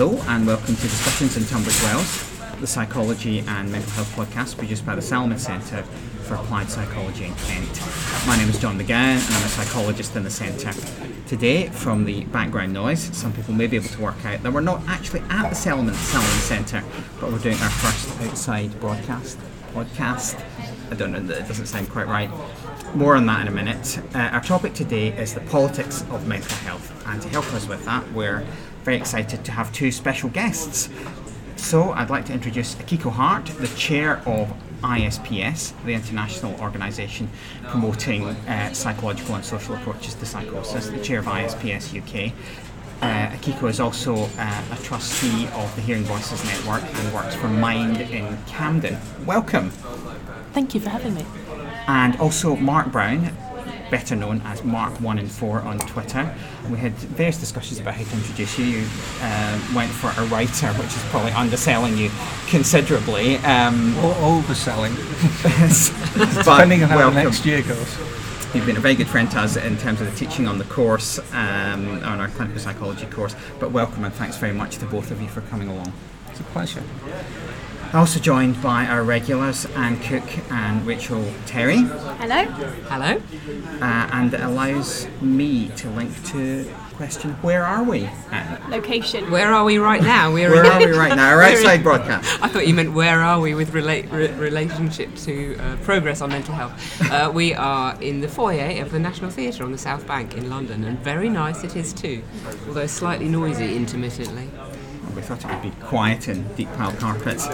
Hello and welcome to Discussions in Tunbridge Wells, the Psychology and Mental Health podcast produced by the Salomons Centre for Applied Psychology in Kent. My name is John McGowan and I'm a psychologist in the centre. Today, from the background noise, some people may be able to work out that we're not actually at the Salomons, Salomons Centre, but we're doing our first outside broadcast. Podcast. I don't know, that it doesn't sound quite right. More on that in a minute. Uh, our topic today is the politics of mental health, and to help us with that, we're very excited to have two special guests. So, I'd like to introduce Akiko Hart, the chair of ISPS, the international organisation promoting uh, psychological and social approaches to psychosis, the chair of ISPS UK. Uh, Akiko is also uh, a trustee of the Hearing Voices Network and works for Mind in Camden. Welcome. Thank you for having me. And also Mark Brown, better known as Mark1in4 on Twitter. We had various discussions about how to introduce you. You uh, went for a writer, which is probably underselling you considerably. Um, or overselling, depending on how welcome. next year goes. You've been a very good friend to us in terms of the teaching on the course, um, on our clinical psychology course. But welcome and thanks very much to both of you for coming along. It's a pleasure. Also joined by our regulars, Anne Cook and Rachel Terry. Hello. Hello. Uh, and it allows me to link to the question where are we Anne? Location. Where are we right now? We're where are we right now our We're outside broadcast I thought you meant where are we with relate, re- relationship to uh, progress on mental health. Uh, we are in the foyer of the National Theatre on the South Bank in London, and very nice it is too, although slightly noisy intermittently. We thought it would be quiet and deep pile carpets.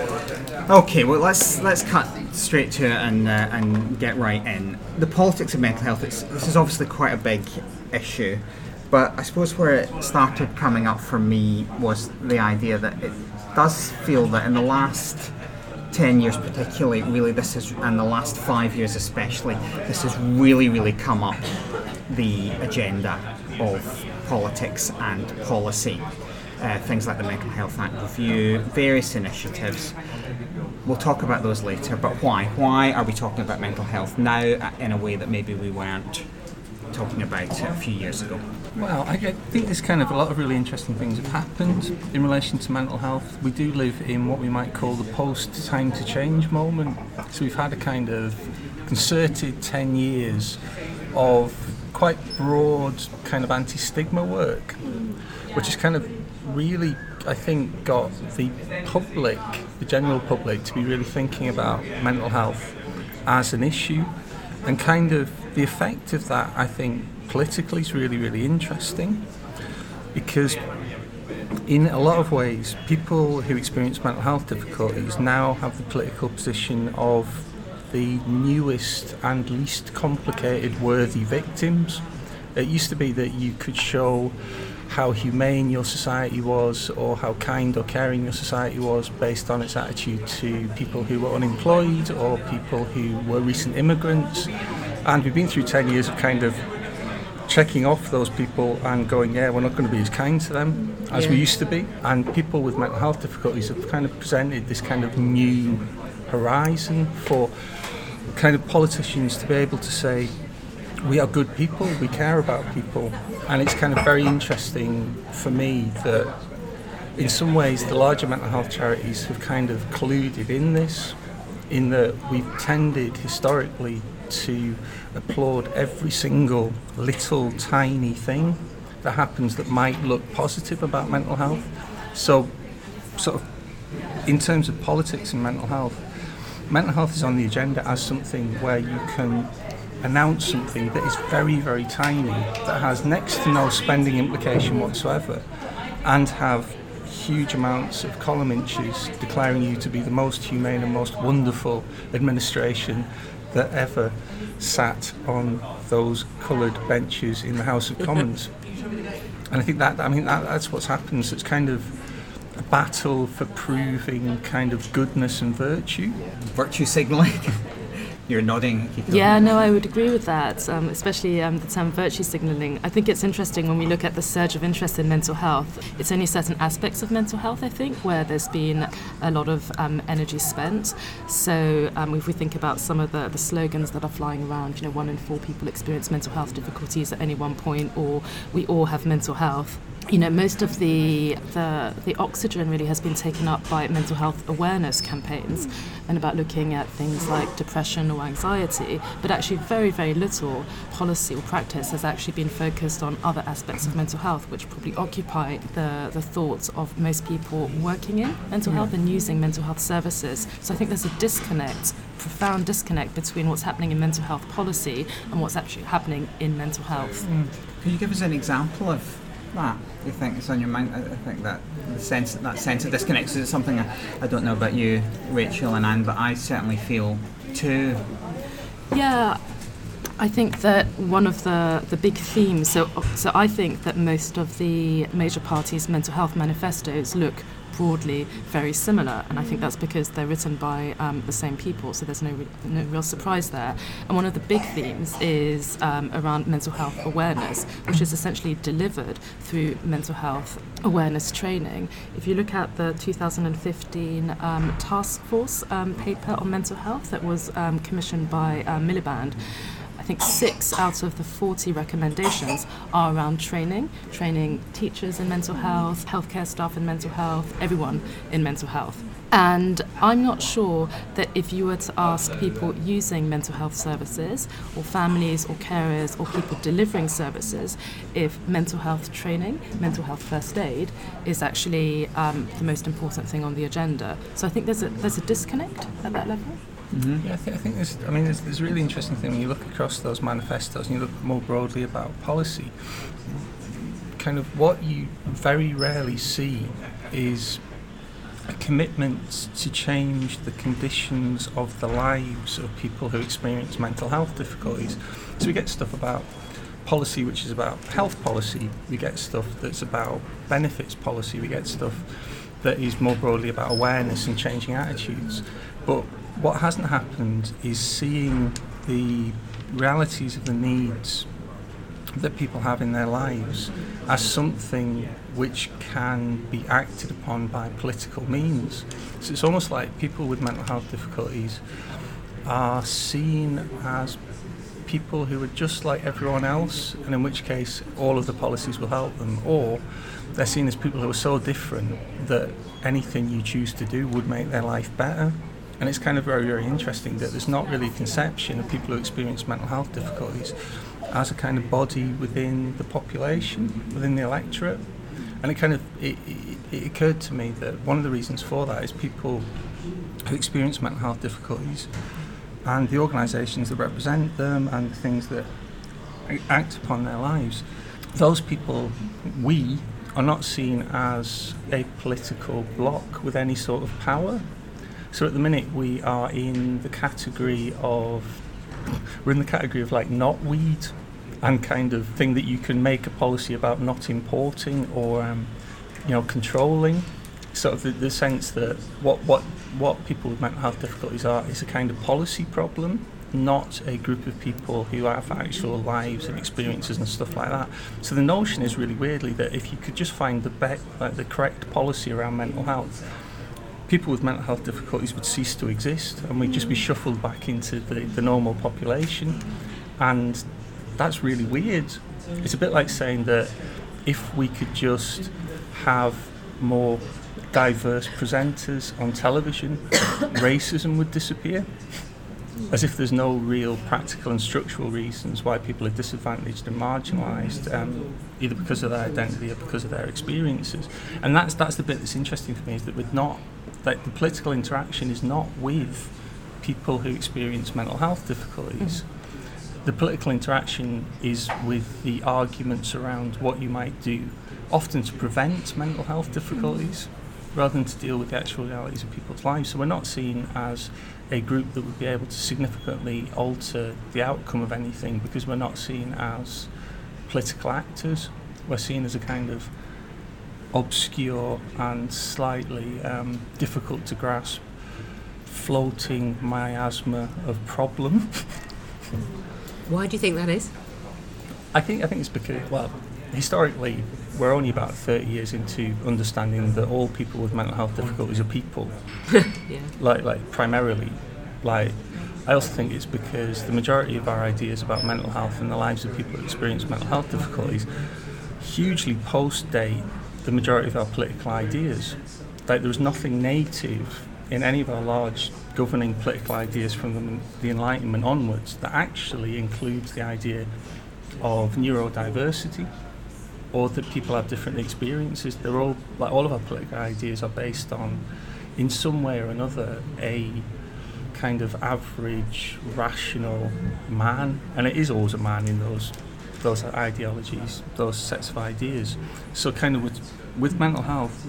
Okay well let's let's cut straight to it and uh, and get right in. The politics of mental health it's, this is obviously quite a big issue but I suppose where it started coming up for me was the idea that it does feel that in the last 10 years particularly really this is and the last five years especially this has really really come up the agenda of politics and policy uh, things like the mental health act review various initiatives we'll talk about those later but why why are we talking about mental health now in a way that maybe we weren't talking about a few years ago Well, I I think there's kind of a lot of really interesting things have happened in relation to mental health. We do live in what we might call the post time to change moment. So we've had a kind of concerted 10 years of quite broad kind of anti stigma work, which has kind of really, I think, got the public, the general public, to be really thinking about mental health as an issue and kind of the effect of that, I think, politically is really, really interesting because in a lot of ways, people who experience mental health difficulties now have the political position of the newest and least complicated worthy victims. It used to be that you could show how humane your society was or how kind or caring your society was based on its attitude to people who were unemployed or people who were recent immigrants. And we've been through 10 years of kind of checking off those people and going, yeah, we're not going to be as kind to them as we used to be. And people with mental health difficulties have kind of presented this kind of new horizon for kind of politicians to be able to say, we are good people, we care about people. And it's kind of very interesting for me that in some ways the larger mental health charities have kind of colluded in this, in that we've tended historically to applaud every single little tiny thing that happens that might look positive about mental health. So, sort of, in terms of politics and mental health, mental health is on the agenda as something where you can announce something that is very, very tiny, that has next to no spending implication whatsoever, and have huge amounts of column inches declaring you to be the most humane and most wonderful administration that ever sat on those coloured benches in the House of Commons. And I think that, I mean, that, that's what's happened. So it's kind of a battle for proving kind of goodness and virtue. virtue signaling You're nodding. Yeah, no, I would agree with that, um, especially um, the term virtue signalling. I think it's interesting when we look at the surge of interest in mental health. It's only certain aspects of mental health, I think, where there's been a lot of um, energy spent. So um, if we think about some of the, the slogans that are flying around, you know, one in four people experience mental health difficulties at any one point, or we all have mental health. You know, most of the, the the oxygen really has been taken up by mental health awareness campaigns and about looking at things like depression or anxiety, but actually very, very little policy or practice has actually been focused on other aspects of mental health, which probably occupy the, the thoughts of most people working in mental health and using mental health services. So I think there's a disconnect profound disconnect between what's happening in mental health policy and what's actually happening in mental health. Mm. Can you give us an example of that? You think it's on your mind? I think that the sense that sense of disconnect is something I, I don't know about you, Rachel and Anne, but I certainly feel too. Yeah, I think that one of the, the big themes, so, so I think that most of the major parties' mental health manifestos look broadly very similar, and I think that's because they're written by um, the same people, so there's no, re- no real surprise there. And one of the big themes is um, around mental health awareness, which is essentially delivered through mental health awareness training. If you look at the 2015 um, task force um, paper on mental health that was um, commissioned by uh, Miliband, think six out of the 40 recommendations are around training, training teachers in mental health, healthcare staff in mental health, everyone in mental health. And I'm not sure that if you were to ask people using mental health services, or families, or carers, or people delivering services, if mental health training, mental health first aid, is actually um, the most important thing on the agenda. So I think there's a, there's a disconnect at that level. Mm-hmm. Yeah, I, th- I think there's. I mean, there's, there's a really interesting thing when you look across those manifestos and you look more broadly about policy. Kind of what you very rarely see is a commitment to change the conditions of the lives of people who experience mental health difficulties. So we get stuff about policy which is about health policy, we get stuff that's about benefits policy, we get stuff that is more broadly about awareness and changing attitudes. But what hasn't happened is seeing the realities of the needs that people have in their lives as something which can be acted upon by political means. So it's almost like people with mental health difficulties are seen as people who are just like everyone else, and in which case all of the policies will help them, or they're seen as people who are so different that anything you choose to do would make their life better. And it's kind of very, very interesting that there's not really a conception of people who experience mental health difficulties as a kind of body within the population, within the electorate. And it kind of it, it, it occurred to me that one of the reasons for that is people who experience mental health difficulties and the organisations that represent them and the things that act upon their lives. Those people, we, are not seen as a political bloc with any sort of power. So at the minute we are in the category of we're in the category of like not weed and kind of thing that you can make a policy about not importing or um, you know controlling. Sort of the, the sense that what what what people with mental health difficulties are is a kind of policy problem not a group of people who have actual lives and experiences and stuff like that. So the notion is really weirdly that if you could just find the be- like the correct policy around mental health, people with mental health difficulties would cease to exist and we'd just be shuffled back into the, the normal population. And that's really weird. It's a bit like saying that if we could just have more diverse presenters on television, racism would disappear. As if there's no real practical and structural reasons why people are disadvantaged and marginalised, um, either because of their identity or because of their experiences. And that's that's the bit that's interesting for me is that we're not that the political interaction is not with people who experience mental health difficulties. Mm. The political interaction is with the arguments around what you might do, often to prevent mental health difficulties, mm. rather than to deal with the actual realities of people's lives. So we're not seen as a group that would be able to significantly alter the outcome of anything because we're not seen as political actors. We're seen as a kind of obscure and slightly um, difficult to grasp floating miasma of problem. Why do you think that is? I think I think it's because well, historically we're only about 30 years into understanding that all people with mental health difficulties are people. yeah. Like like primarily like I also think it's because the majority of our ideas about mental health and the lives of people who experience mental health difficulties hugely post date the majority of our political ideas. Like there was nothing native in any of our large governing political ideas from the, the Enlightenment onwards that actually includes the idea of neurodiversity or that people have different experiences. They're all like all of our political ideas are based on, in some way or another, a kind of average, rational man, and it is always a man in those those ideologies, those sets of ideas. So, kind of with with mental health,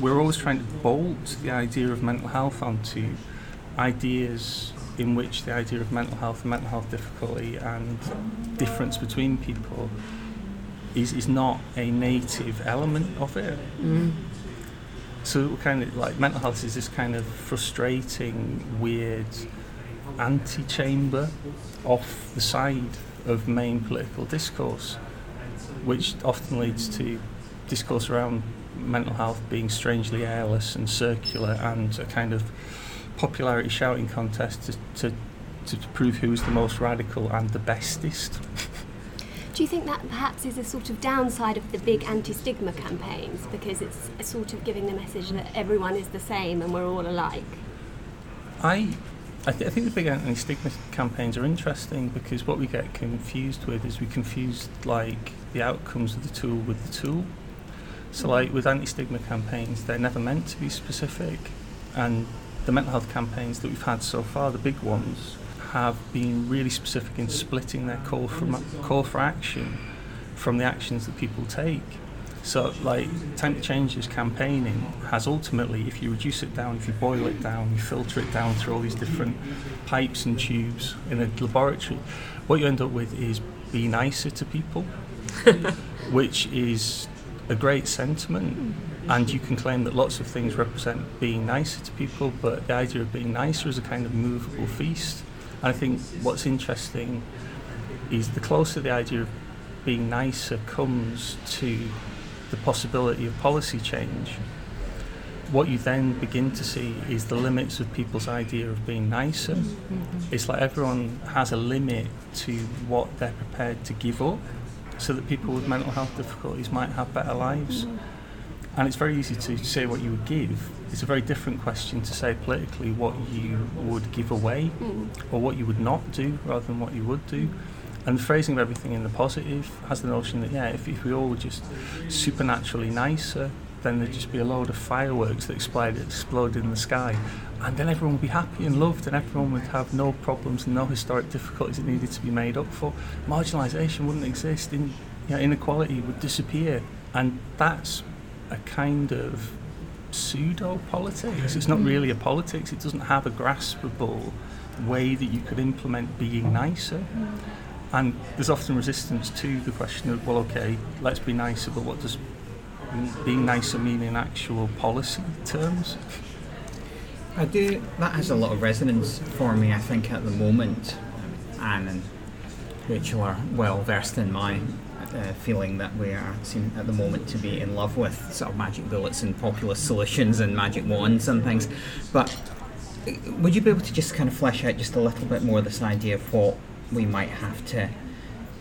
we're always trying to bolt the idea of mental health onto ideas in which the idea of mental health and mental health difficulty and difference between people is, is not a native element of it. Mm. So kind of like mental health is this kind of frustrating, weird antechamber off the side of main political discourse, which often leads to discourse around mental health being strangely airless and circular and a kind of popularity shouting contest to, to, to prove who's the most radical and the bestest. Do you think that perhaps is a sort of downside of the big anti stigma campaigns because it's sort of giving the message that everyone is the same and we're all alike? I, I, th- I think the big anti stigma campaigns are interesting because what we get confused with is we confuse like the outcomes of the tool with the tool. So, mm. like with anti stigma campaigns, they're never meant to be specific, and the mental health campaigns that we've had so far, the big ones, have been really specific in splitting their call for call for action from the actions that people take. So, like Time to Change's campaigning has ultimately, if you reduce it down, if you boil it down, you filter it down through all these different pipes and tubes in a laboratory, what you end up with is be nicer to people, which is a great sentiment. And you can claim that lots of things represent being nicer to people, but the idea of being nicer is a kind of movable feast. And I think what's interesting is the closer the idea of being nicer comes to the possibility of policy change, what you then begin to see is the limits of people's idea of being nicer. Mm-hmm. It's like everyone has a limit to what they're prepared to give up so that people with mental health difficulties might have better lives. Mm-hmm. And it's very easy to say what you would give. It's a very different question to say politically what you would give away mm. or what you would not do rather than what you would do. And the phrasing of everything in the positive has the notion that, yeah, if, if we all were just supernaturally nicer, then there'd just be a load of fireworks that explode, explode in the sky. And then everyone would be happy and loved, and everyone would have no problems and no historic difficulties that needed to be made up for. Marginalisation wouldn't exist, in, you know, inequality would disappear. And that's a kind of pseudo politics. It's not mm-hmm. really a politics, it doesn't have a graspable way that you could implement being nicer. Mm-hmm. And there's often resistance to the question of, well, okay, let's be nicer, but what does being nicer mean in actual policy terms? I do. That has a lot of resonance for me. I think at the moment, Anne and Rachel are well versed in my uh, feeling that we are seem at the moment to be in love with sort of magic bullets and populist solutions and magic wands and things. But would you be able to just kind of flesh out just a little bit more this idea of what we might have to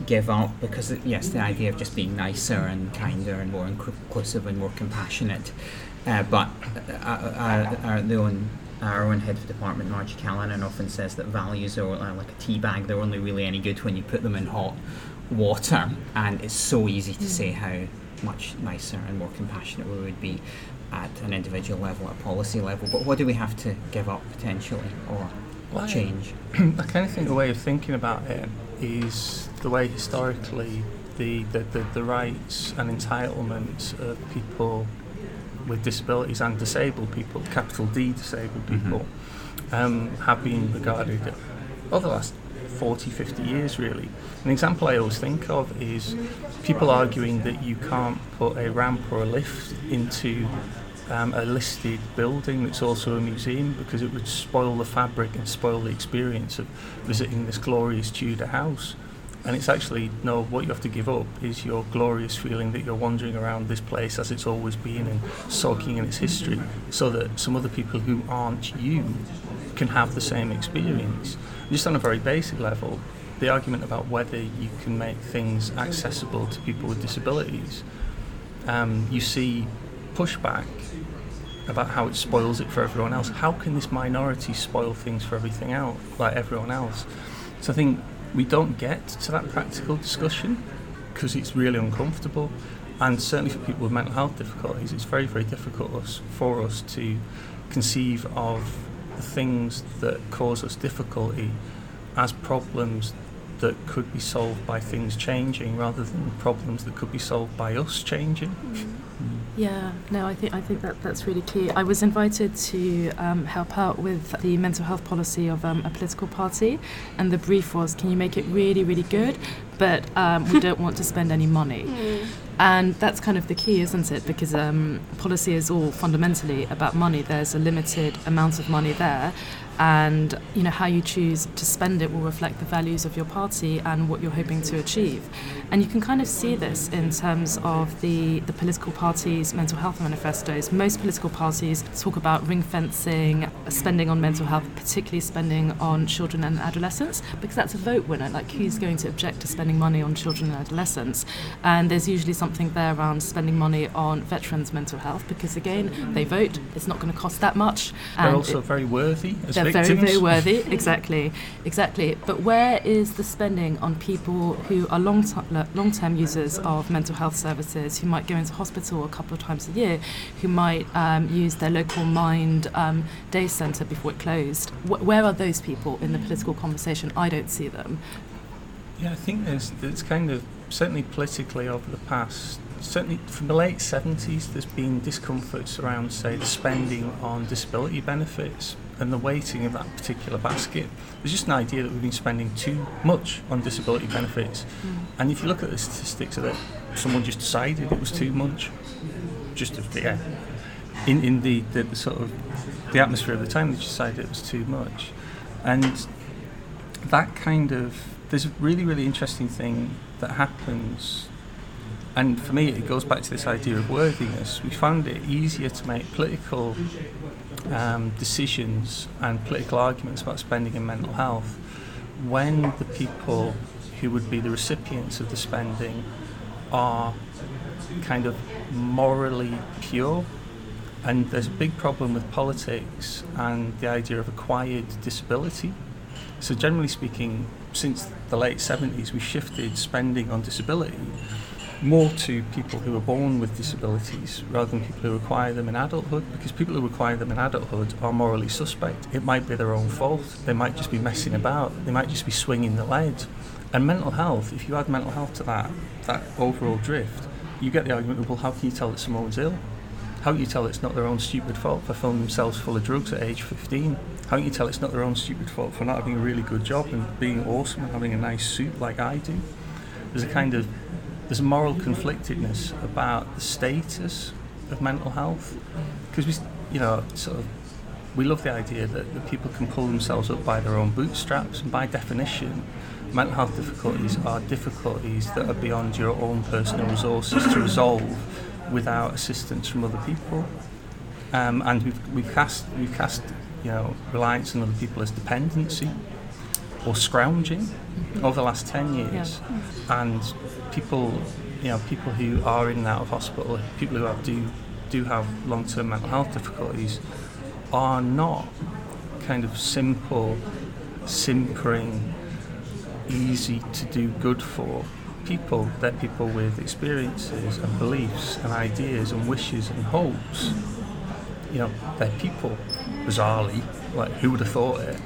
give up? Because yes, the idea of just being nicer and kinder and more inclusive and more compassionate, uh, but uh, uh, uh the own our own head of department, Margie Callanan, often says that values are like a tea bag. They're only really any good when you put them in hot water, and it's so easy to say how much nicer and more compassionate we would be at an individual level, at a policy level. But what do we have to give up potentially or change? I kind of think the way of thinking about it is the way historically the, the, the, the rights and entitlements of people with disabilities and disabled people, capital D disabled mm-hmm. people, mm-hmm. um, have been regarded over the last 40, 50 years, really. An example I always think of is people arguing that you can't put a ramp or a lift into um, a listed building that's also a museum because it would spoil the fabric and spoil the experience of visiting this glorious Tudor house. And it's actually, no, what you have to give up is your glorious feeling that you're wandering around this place as it's always been and soaking in its history, so that some other people who aren't you can have the same experience. Just on a very basic level, the argument about whether you can make things accessible to people with disabilities, um, you see pushback about how it spoils it for everyone else. How can this minority spoil things for everything else, like everyone else? So I think we don't get to that practical discussion because it's really uncomfortable. And certainly for people with mental health difficulties, it's very, very difficult for us to conceive of the things that cause us difficulty as problems that could be solved by things changing rather than problems that could be solved by us changing. Mm. Yeah, no, I think I think that that's really key. I was invited to um, help out with the mental health policy of um, a political party, and the brief was, can you make it really, really good, but um, we don't want to spend any money. And that's kind of the key, isn't it? Because um, policy is all fundamentally about money. There's a limited amount of money there, and you know how you choose to spend it will reflect the values of your party and what you're hoping to achieve. And you can kind of see this in terms of the, the political parties' mental health manifestos. Most political parties talk about ring fencing, spending on mental health, particularly spending on children and adolescents, because that's a vote winner. Like, who's going to object to spending money on children and adolescents? And there's usually something there around spending money on veterans' mental health, because again, they vote, it's not going to cost that much. They're also it- very worthy as victims. very, very worthy. Exactly, exactly. But where is the spending on people who are long long term users of mental health services, who might go into hospital a couple of times a year, who might um, use their local Mind um, day centre before it closed? Wh- where are those people in the political conversation? I don't see them. Yeah, I think there's there's kind of certainly politically over the past certainly from the late seventies there's been discomforts around say the spending on disability benefits and the weighting of that particular basket. There's just an idea that we've been spending too much on disability benefits. Mm. And if you look at the statistics of it, someone just decided it was too much. Just yeah. In in the, the, the sort of the atmosphere of the time they decided it was too much. And that kind of there's a really really interesting thing that happens and for me it goes back to this idea of worthiness. We found it easier to make political um, decisions and political arguments about spending in mental health when the people who would be the recipients of the spending are kind of morally pure. And there's a big problem with politics and the idea of acquired disability. So generally speaking, since the late 70s, we shifted spending on disability more to people who are born with disabilities rather than people who acquire them in adulthood because people who acquire them in adulthood are morally suspect. It might be their own fault. They might just be messing about. They might just be swinging the lead. And mental health, if you add mental health to that, that overall drift, you get the argument well, how can you tell that someone's ill? How can you tell it's not their own stupid fault for filling themselves full of drugs at age 15? How can you tell it's not their own stupid fault for not having a really good job and being awesome and having a nice suit like I do? There's a kind of there's a moral conflictedness about the status of mental health. Because we, you know, sort of we love the idea that, that people can pull themselves up by their own bootstraps, and by definition, mental health difficulties are difficulties that are beyond your own personal resources to resolve without assistance from other people. Um, and we've, we've cast we've cast you know reliance on other people as dependency or scrounging over the last ten years, and people you know people who are in and out of hospital, people who have do do have long term mental health difficulties, are not kind of simple, simpering, easy to do good for people. They're people with experiences and beliefs and ideas and wishes and hopes. You know, they're people, bizarrely. Like, who would have thought it?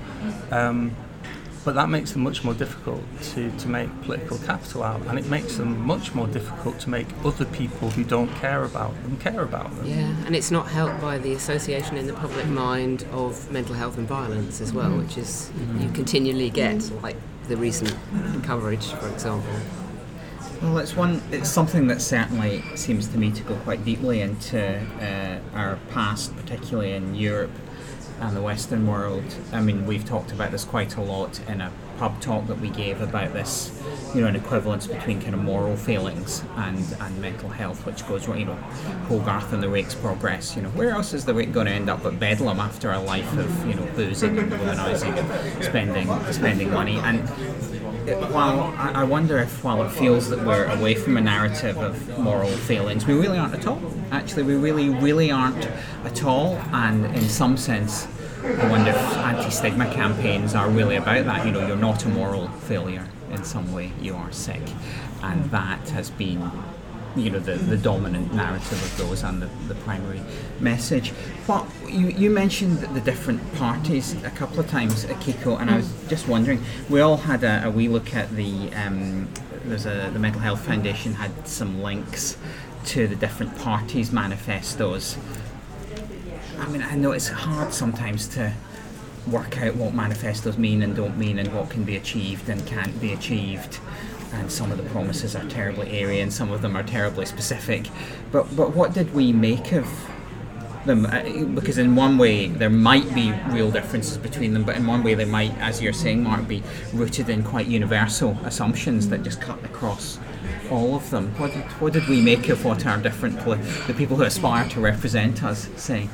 Um, but that makes them much more difficult to, to make political capital out, and it makes them much more difficult to make other people who don't care about them care about them. Yeah, and it's not helped by the association in the public mind of mental health and violence as well, which is you continually get, like the recent coverage, for example. Well, it's one. It's something that certainly seems to me to go quite deeply into uh, our past, particularly in Europe and the Western world. I mean, we've talked about this quite a lot in a pub talk that we gave about this. You know, an equivalence between kind of moral failings and, and mental health, which goes, you know, Hogarth and the Rake's Progress. You know, where else is the Rake going to end up but Bedlam after a life of you know boozing and womanizing and spending spending money and while I wonder if while it feels that we're away from a narrative of moral failings, we really aren't at all. Actually, we really, really aren't at all. And in some sense, I wonder if anti-stigma campaigns are really about that. You know, you're not a moral failure in some way. You are sick, and that has been you know the, the dominant narrative of those and the, the primary message. What you, you mentioned the different parties a couple of times, Akiko, and I was just wondering. We all had a, a wee look at the um, there's a the Mental Health Foundation had some links to the different parties' manifestos. I mean, I know it's hard sometimes to work out what manifestos mean and don't mean and what can be achieved and can't be achieved and some of the promises are terribly airy and some of them are terribly specific. But but what did we make of them? Uh, because in one way there might be real differences between them, but in one way they might, as you're saying, Mark, be rooted in quite universal assumptions that just cut across all of them. What did, what did we make of what our different the people who aspire to represent us say?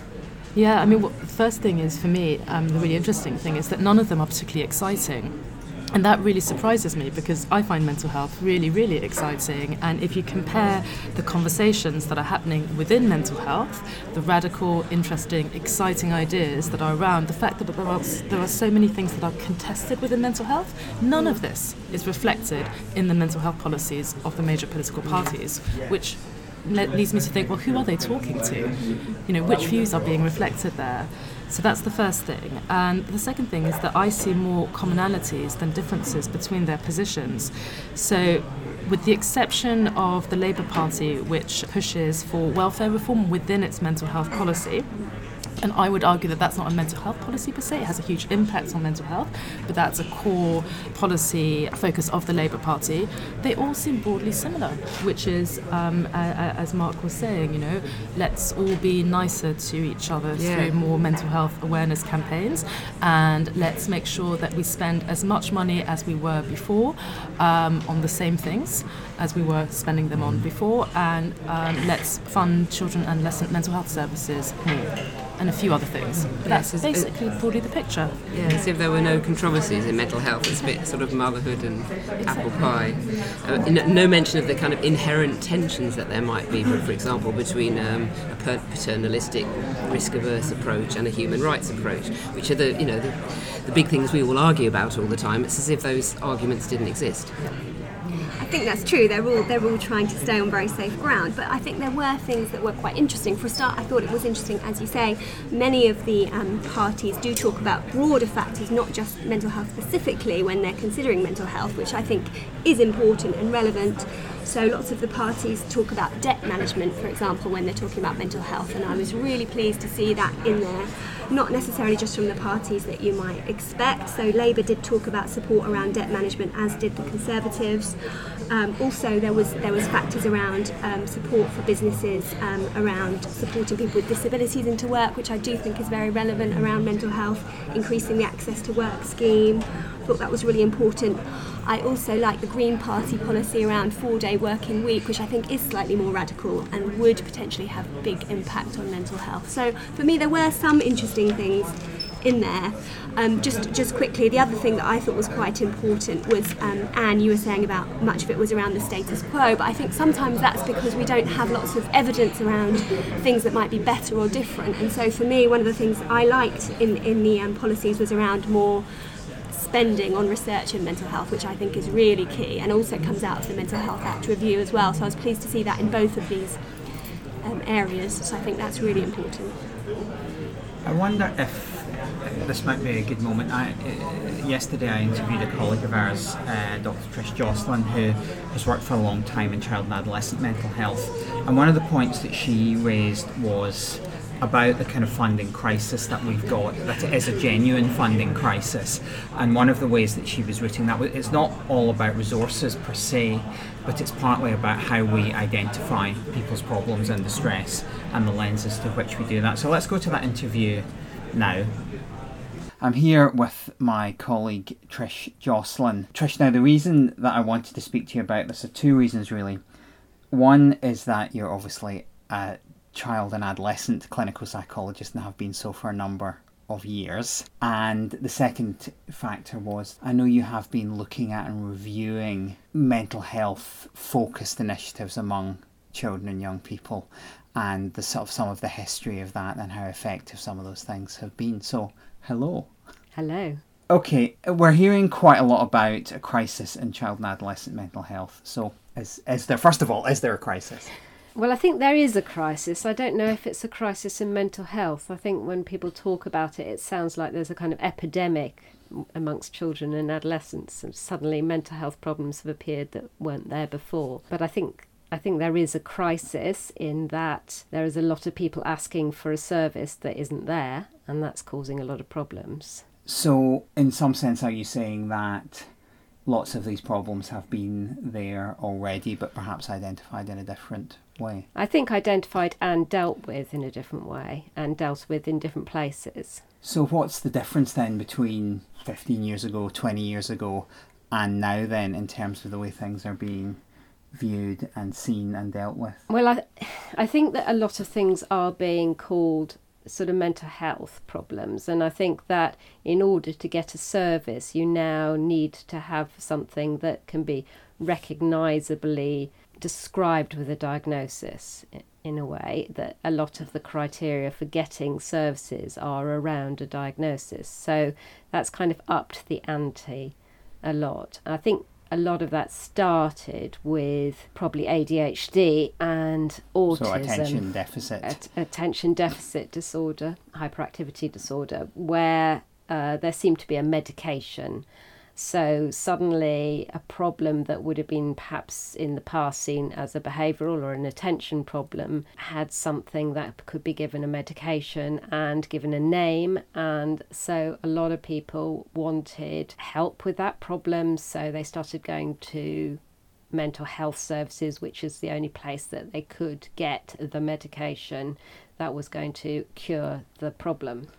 Yeah, I mean, the first thing is for me, um, the really interesting thing is that none of them are particularly exciting. And that really surprises me because I find mental health really, really exciting. And if you compare the conversations that are happening within mental health, the radical, interesting, exciting ideas that are around, the fact that there are, there are so many things that are contested within mental health, none of this is reflected in the mental health policies of the major political parties, which leads me to think, well, who are they talking to? You know, which views are being reflected there? So that's the first thing. And the second thing is that I see more commonalities than differences between their positions. So with the exception of the Labour Party, which pushes for welfare reform within its mental health policy, and I would argue that that's not a mental health policy per se. It has a huge impact on mental health, but that's a core policy focus of the Labour Party. They all seem broadly similar, which is, um, as Mark was saying, you know, let's all be nicer to each other yeah. through more mental health awareness campaigns, and let's make sure that we spend as much money as we were before um, on the same things as we were spending them on before, and um, let's fund children and adolescent mental health services more and a few other things. But that's yes, basically it, broadly the picture. Yeah, as if there were no controversies in mental health. It's a bit sort of motherhood and exactly. apple pie. Uh, no mention of the kind of inherent tensions that there might be, for, for example, between um, a paternalistic, risk-averse approach and a human rights approach, which are the you know the, the big things we all argue about all the time. It's as if those arguments didn't exist. I think that's true. They're all they're all trying to stay on very safe ground. But I think there were things that were quite interesting. For a start, I thought it was interesting, as you say, many of the um, parties do talk about broader factors, not just mental health specifically, when they're considering mental health, which I think is important and relevant. So lots of the parties talk about debt management, for example, when they're talking about mental health, and I was really pleased to see that in there not necessarily just from the parties that you might expect. So Labour did talk about support around debt management, as did the Conservatives. Um, also, there was there was factors around um, support for businesses, um, around supporting people with disabilities into work, which I do think is very relevant around mental health, increasing the access to work scheme. I thought that was really important. I also like the Green Party policy around four-day working week, which I think is slightly more radical and would potentially have big impact on mental health. So for me, there were some interesting things in there. Um, just just quickly, the other thing that I thought was quite important was um, Anne. You were saying about much of it was around the status quo, but I think sometimes that's because we don't have lots of evidence around things that might be better or different. And so for me, one of the things I liked in in the um, policies was around more spending on research in mental health, which I think is really key, and also comes out of the Mental Health Act review as well. So I was pleased to see that in both of these um, areas. So I think that's really important. I wonder if this might be a good moment. I, uh, yesterday, I interviewed a colleague of ours, uh, Dr. Trish Joslin, who has worked for a long time in child and adolescent mental health. And one of the points that she raised was about the kind of funding crisis that we've got, that it is a genuine funding crisis. And one of the ways that she was rooting that, was it's not all about resources per se, but it's partly about how we identify people's problems and distress and the lenses to which we do that. So let's go to that interview now. I'm here with my colleague Trish Joslin. Trish, now the reason that I wanted to speak to you about this are two reasons really. One is that you're obviously a child and adolescent clinical psychologist and have been so for a number of years. And the second factor was I know you have been looking at and reviewing mental health focused initiatives among children and young people and the sort of some of the history of that and how effective some of those things have been. So, hello. Hello. Okay, we're hearing quite a lot about a crisis in child and adolescent mental health. So, is, is there, first of all, is there a crisis? Well, I think there is a crisis. I don't know if it's a crisis in mental health. I think when people talk about it, it sounds like there's a kind of epidemic amongst children and adolescents, and suddenly mental health problems have appeared that weren't there before. But I think I think there is a crisis in that there is a lot of people asking for a service that isn't there, and that's causing a lot of problems. So, in some sense, are you saying that lots of these problems have been there already, but perhaps identified in a different way? I think identified and dealt with in a different way and dealt with in different places. So, what's the difference then between 15 years ago, 20 years ago, and now then in terms of the way things are being viewed and seen and dealt with? Well, I, I think that a lot of things are being called sort of mental health problems, and I think that in order to get a service, you now need to have something that can be recognisably described with a diagnosis in a way that a lot of the criteria for getting services are around a diagnosis. So that's kind of upped the ante a lot. I think a lot of that started with probably ADHD and autism. So attention deficit. At- attention deficit disorder, hyperactivity disorder, where uh, there seemed to be a medication so suddenly, a problem that would have been perhaps in the past seen as a behavioural or an attention problem had something that could be given a medication and given a name. And so a lot of people wanted help with that problem. So they started going to mental health services, which is the only place that they could get the medication that was going to cure the problem.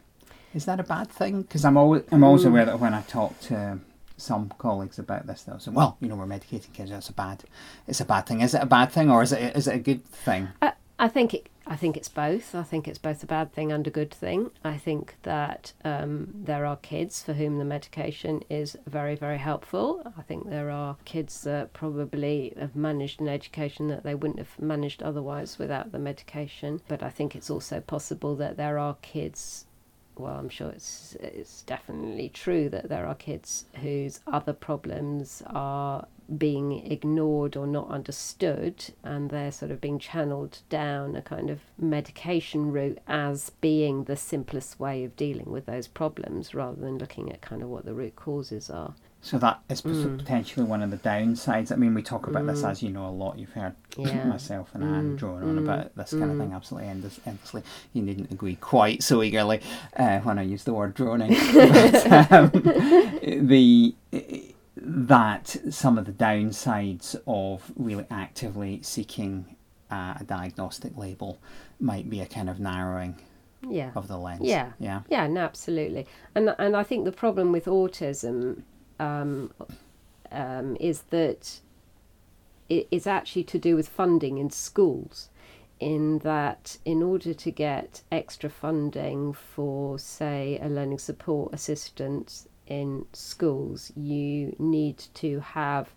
Is that a bad thing? Because I'm always I'm always mm. aware that when I talk to some colleagues about this though. So, well, you know, we're medicating kids. That's a bad. It's a bad thing. Is it a bad thing or is it is it a good thing? Uh, I think it. I think it's both. I think it's both a bad thing and a good thing. I think that um, there are kids for whom the medication is very, very helpful. I think there are kids that probably have managed an education that they wouldn't have managed otherwise without the medication. But I think it's also possible that there are kids well, I'm sure it's it's definitely true that there are kids whose other problems are being ignored or not understood, and they're sort of being channeled down a kind of medication route as being the simplest way of dealing with those problems, rather than looking at kind of what the root causes are. So that is mm. potentially one of the downsides. I mean, we talk about mm. this as you know a lot. You've heard yeah. myself and mm. Anne drone on about this kind of thing mm. absolutely endless, endlessly. You needn't agree quite so eagerly uh, when I use the word droning. but, um, the that some of the downsides of really actively seeking uh, a diagnostic label might be a kind of narrowing yeah. of the lens. Yeah, yeah, yeah, no, absolutely. And and I think the problem with autism um, um, is that it is actually to do with funding in schools. In that, in order to get extra funding for, say, a learning support assistant in schools, you need to have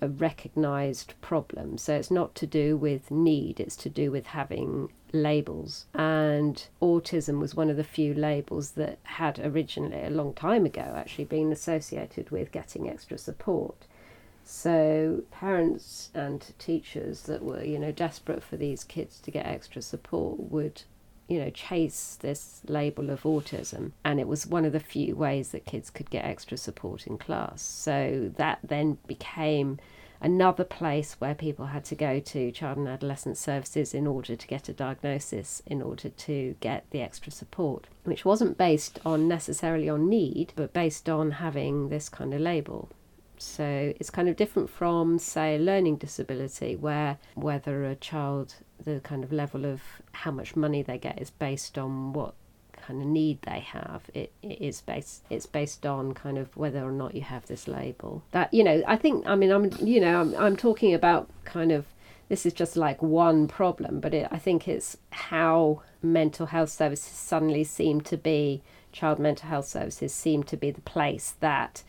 a recognised problem. So it's not to do with need, it's to do with having labels. And autism was one of the few labels that had originally, a long time ago, actually been associated with getting extra support. So parents and teachers that were, you know, desperate for these kids to get extra support would you know, chase this label of autism. And it was one of the few ways that kids could get extra support in class. So that then became another place where people had to go to child and adolescent services in order to get a diagnosis, in order to get the extra support, which wasn't based on necessarily on need, but based on having this kind of label. So it's kind of different from, say, learning disability, where whether a child, the kind of level of how much money they get is based on what kind of need they have. It, it is based it's based on kind of whether or not you have this label. That you know, I think I mean I'm you know I'm I'm talking about kind of this is just like one problem, but it, I think it's how mental health services suddenly seem to be child mental health services seem to be the place that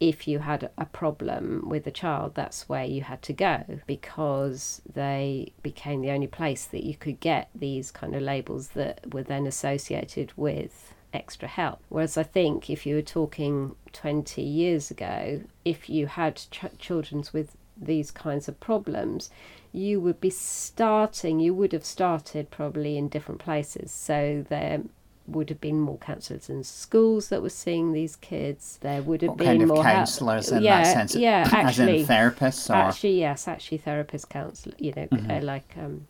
if you had a problem with a child, that's where you had to go because they became the only place that you could get these kind of labels that were then associated with extra help. Whereas I think if you were talking 20 years ago, if you had ch- children with these kinds of problems, you would be starting, you would have started probably in different places. So there would have been more counsellors in schools that were seeing these kids. There would have what been kind of more counsellors in yeah, that sense? Yeah, actually, as in therapists or actually, yes, actually, therapist, counsellor. You know, Mhm. uh, like um,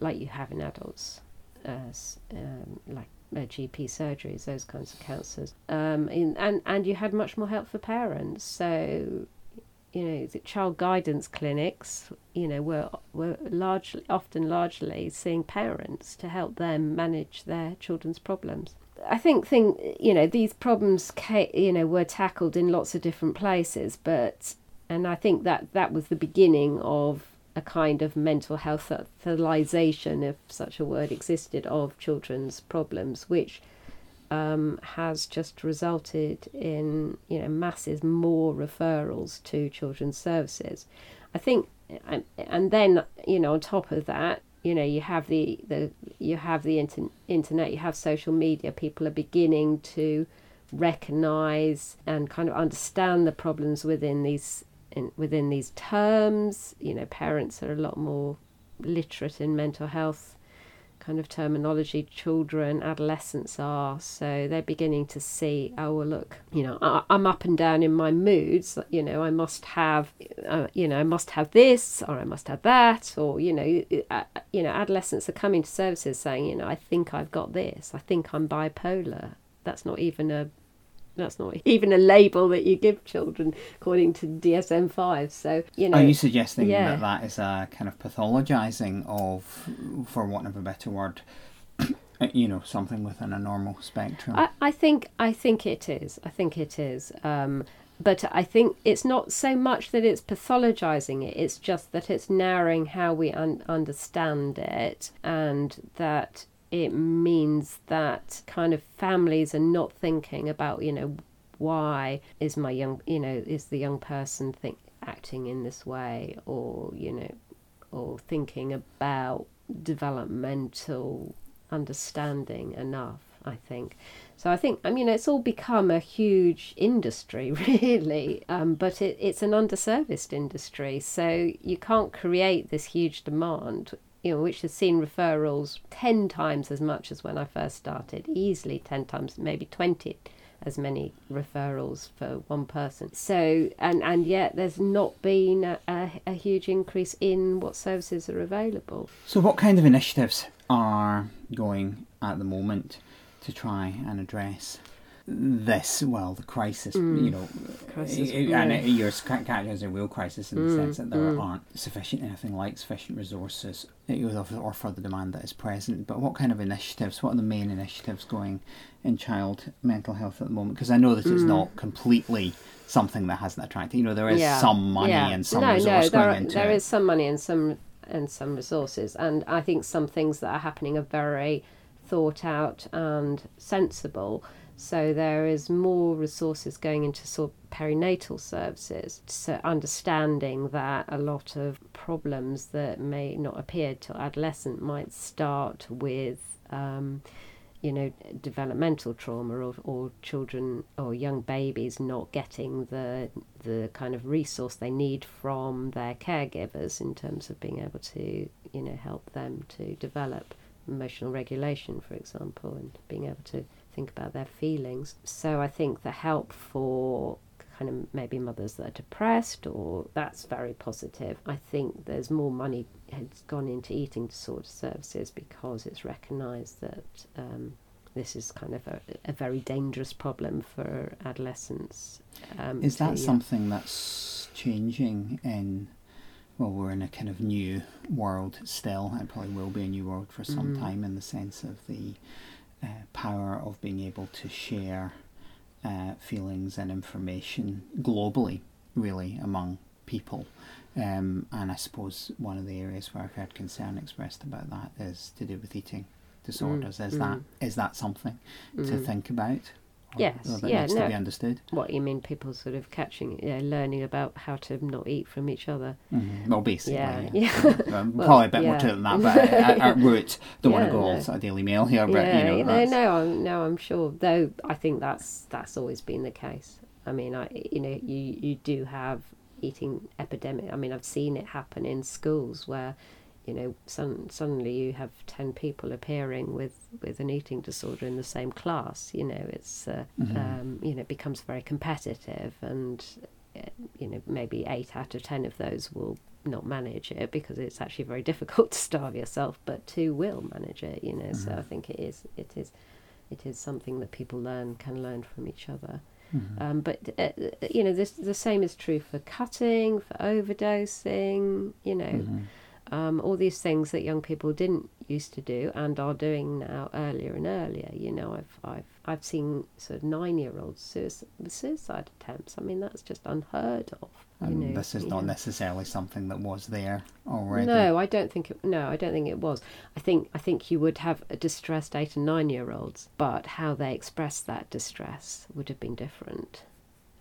like you have in adults, uh, um, like uh, GP surgeries, those kinds of counsellors. Um, in, and and you had much more help for parents. So, you know, child guidance clinics, you know, were were largely often largely seeing parents to help them manage their children's problems. I think thing you know these problems ca- you know were tackled in lots of different places, but and I think that that was the beginning of a kind of mental health fertilization, if such a word existed, of children's problems, which um, has just resulted in you know masses more referrals to children's services. I think, and, then you know on top of that, you know you have the, the you have the inter- internet, you have social media. People are beginning to recognize and kind of understand the problems within these in, within these terms. You know, parents are a lot more literate in mental health kind of terminology children adolescents are. So they're beginning to see oh well look you know I, i'm up and down in my moods you know i must have uh, you know i must have this or i must have that or you know uh, you know adolescents are coming to services saying you know i think i've got this i think i'm bipolar. That's not even a that's not even a label that you give children according to DSM 5 so you know Are you suggesting yeah. that that is a kind of pathologizing of, for want of a better word, you know, something within a normal spectrum? I, I think I think it is. I think it is. Um, but I think it's not so much that it's pathologizing it. It's just that it's narrowing how we un- understand it, and that it means that kind of families are not thinking about you know why is my young you know is the young person think acting in this way or you know or thinking about developmental understanding enough i think. So i think i mean it's all become a huge industry really um, but it, it's an underserviced industry. So you can't create this huge demand you know, which has seen referrals 10 times as much as when I first started, easily 10 times, maybe 20 as many referrals for one person. So, and, and yet there's not been a, a, a huge increase in what services are available. So, what kind of initiatives are going at the moment to try and address this? Well, the crisis, you know, Crisis, i- i- yeah. and it, you're characterising as a real crisis in the Mm, sense that there mm. aren't sufficient anything like sufficient resources know, or for the demand that is present. But what kind of initiatives? What are the main initiatives going in child mental health at the moment? Because I know that it's not completely something that hasn't attracted. You know, there is Mm. Yeah, some money yeah. and some no, resource no, there, going are- there is some money and some and some resources, and I think some things that are happening are very thought out and sensible. So there is more resources going into sort of perinatal services, so understanding that a lot of problems that may not appear till adolescent might start with. Um, you know, developmental trauma or, or children or young babies not getting the the kind of resource they need from their caregivers in terms of being able to, you know, help them to develop emotional regulation, for example, and being able to think about their feelings. So I think the help for kind of maybe mothers that are depressed or that's very positive. I think there's more money has gone into eating disorder services because it's recognised that um, this is kind of a, a very dangerous problem for adolescents. Um, Is that to- something that's changing in? Well, we're in a kind of new world still, and probably will be a new world for some Mm. time in the sense of the uh, power of being able to share uh, feelings and information globally, really, among people. Um, and I suppose one of the areas where I've heard concern expressed about that is to do with eating disorders. Is that is that something to think about? Yes, yeah, no. to be understood. What you mean? People sort of catching, yeah, learning about how to not eat from each other. Mhm. Well, basically, Yeah, yeah. yeah. Um, Well, probably a bit more to it than that, but at, at root, don't want Yeah, to go all no. Daily Mail here, but yeah, you know, no, no, I'm, no, I'm sure. Though I think that's that's always been the case. I mean, I you know you you do have eating epidemic. I mean, I've seen it happen in schools where you know suddenly you have ten people appearing with with an eating disorder in the same class. You know, it's uh, um, you know it becomes very competitive and. uh, You know, maybe eight out of ten of those will not manage it because it's actually very difficult to starve yourself, but two will manage it. You know, so I think it is it is it is something that people learn can learn from each other. Um, but uh, you know, this the same is true for cutting, for overdosing. You know, um, all these things that young people didn't used to do and are doing now earlier and earlier. You know, I've I've I've seen sort of nine year olds suicide, suicide attempts. I mean, that's just unheard of. You and know, this is not know. necessarily something that was there already. No, I don't think it. No, I don't think it was. I think I think you would have a distressed eight and nine year olds, but how they expressed that distress would have been different.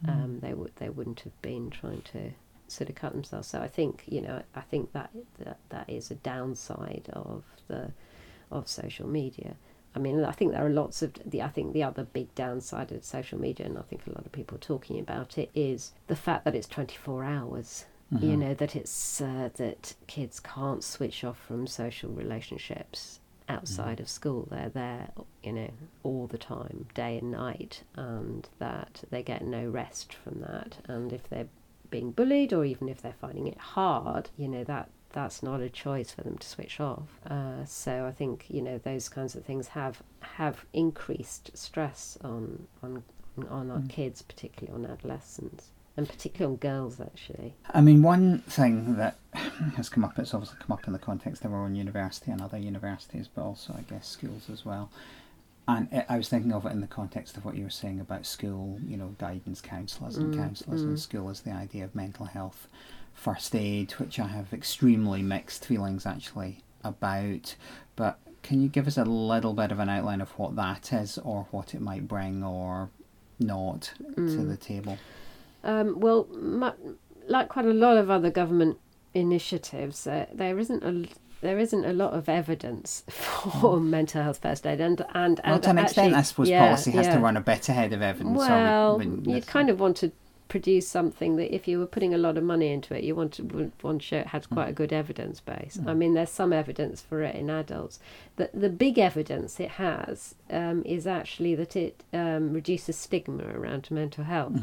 Um, they would they wouldn't have been trying to sort of cut themselves. So I think you know I think that that, that is a downside of the of social media. I mean, I think there are lots of the. I think the other big downside of social media, and I think a lot of people talking about it, is the fact that it's twenty four hours. You know that it's uh, that kids can't switch off from social relationships outside of school. They're there, you know, all the time, day and night, and that they get no rest from that. And if they're being bullied, or even if they're finding it hard, you know that that's not a choice for them to switch off. Uh, so I think you know those kinds of things have have increased stress on on on our kids, particularly on adolescents, and particularly on girls actually. I mean, one thing that has come up, it's obviously come up in the context of our own university and other universities, but also, I guess, schools as well. And I- I was thinking of it in the context of what you were saying about school, you know, guidance counsellors and counsellors in school is the idea of mental health first aid, which I have extremely mixed feelings actually about. But can you give us a little bit of an outline of what that is or what it might bring or not to the table? Um, well, mu- like quite a lot of other government initiatives, uh, there isn't a there isn't a lot of evidence for mental health first aid, and and, Well, and to an extent, I suppose yeah, policy has yeah. to run a bit ahead of evidence. Well, we- we- you'd kind of want to produce something that if you were putting a lot of money into it, you want to want to show it had quite a good evidence base. I mean, there's some evidence for it in adults. The the big evidence it has um, is actually that it um, reduces stigma around mental health.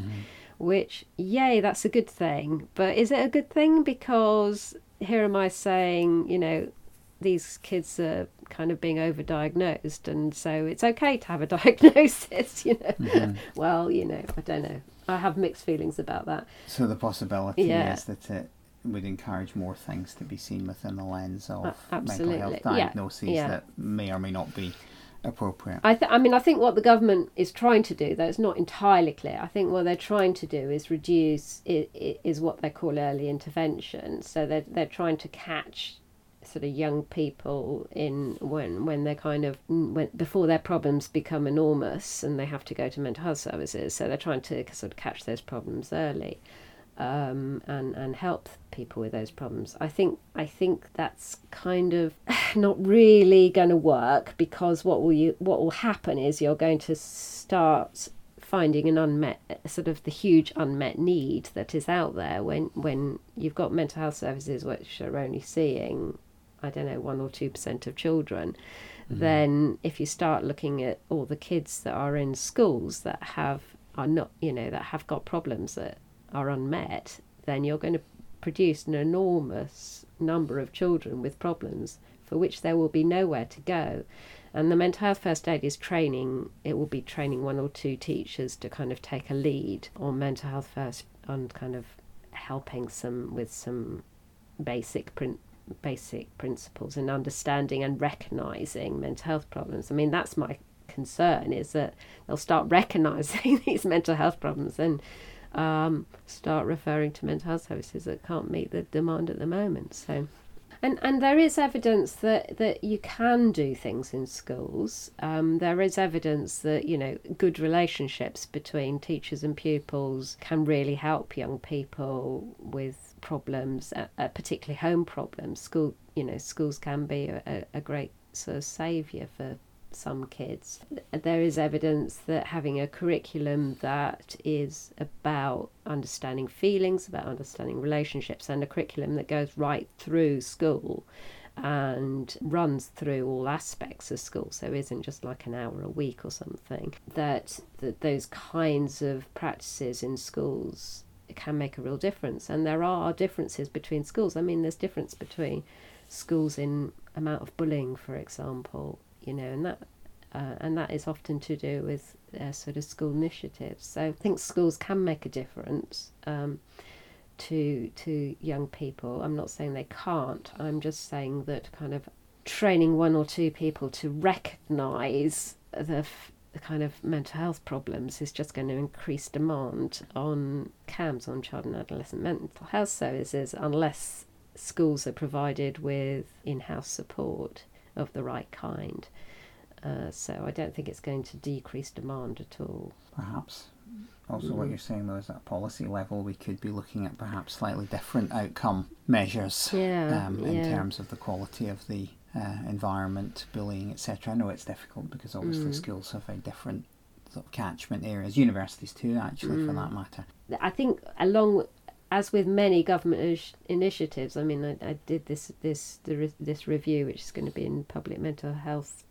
Which, yay, that's a good thing. But is it a good thing? Because here am I saying, you know, these kids are kind of being overdiagnosed, and so it's okay to have a diagnosis, you know. Mm-hmm. Well, you know, I don't know. I have mixed feelings about that. So the possibility Yeah. is that it would encourage more things to be seen within the lens of mental health Yeah, diagnoses yeah. that may or may not be appropriate. I, th- I mean, I think what the government is trying to do, though it's not entirely clear. I think what they're trying to do is reduce i- i- is what they call early intervention. So they're they're trying to catch sort of young people in when when they're kind of when before their problems become enormous and they have to go to mental health services. So they're trying to sort of catch those problems early. Um, and and help people with those problems. I think I think that's kind of not really going to work because what will you what will happen is you're going to start finding an unmet sort of the huge unmet need that is out there when when you've got mental health services which are only seeing I don't know one or two percent of children then if you start looking at all the kids that are in schools that have are not you know that have got problems that are unmet then you're going to produce an enormous number of children with problems for which there will be nowhere to go. And the mental health first aid is training it will be training one or two teachers to kind of take a lead on mental health first on kind of helping some with some basic prin- basic principles and understanding and recognizing mental health problems. I mean that's my concern is that they'll start recognizing these mental health problems and um, start referring to mental health services that can't meet the demand at the moment so And and there is evidence that, that you can do things in schools. Um, there is evidence that you know good relationships between teachers and pupils can really help young people with problems, uh, uh, particularly home problems. School, you know, schools can be a, a great sort of saviour for some kids. There is evidence that having a curriculum that is about understanding feelings, about understanding relationships, and a curriculum that goes right through school and runs through all aspects of school, so isn't just like an hour a week or something, that, that those kinds of practices in schools can make a real difference. And there are differences between schools. I mean, there's difference between schools in amount of bullying, for example, you know, and that uh, and that is often to do with uh, sort of school initiatives. So I think schools can make a difference um, to to young people. I'm not saying they can't. I'm just saying that kind of training one or two people to recognise the, f- the kind of mental health problems is just going to increase demand on CAMHS, on child and adolescent mental health services, unless schools are provided with in-house support of the right kind. Uh, so I don't think it's going to decrease demand at all. Perhaps. Also, what you're saying though is at policy level, we could be looking at perhaps slightly different outcome measures Yeah, um, in yeah. terms of the quality of the uh, environment, bullying, etc. I know it's difficult because obviously Mm. schools have very different sort of catchment areas, universities too, actually, for Mm. that matter. I think along as with many government initiatives, I mean, I, I did this this this review, which is going to be in public mental health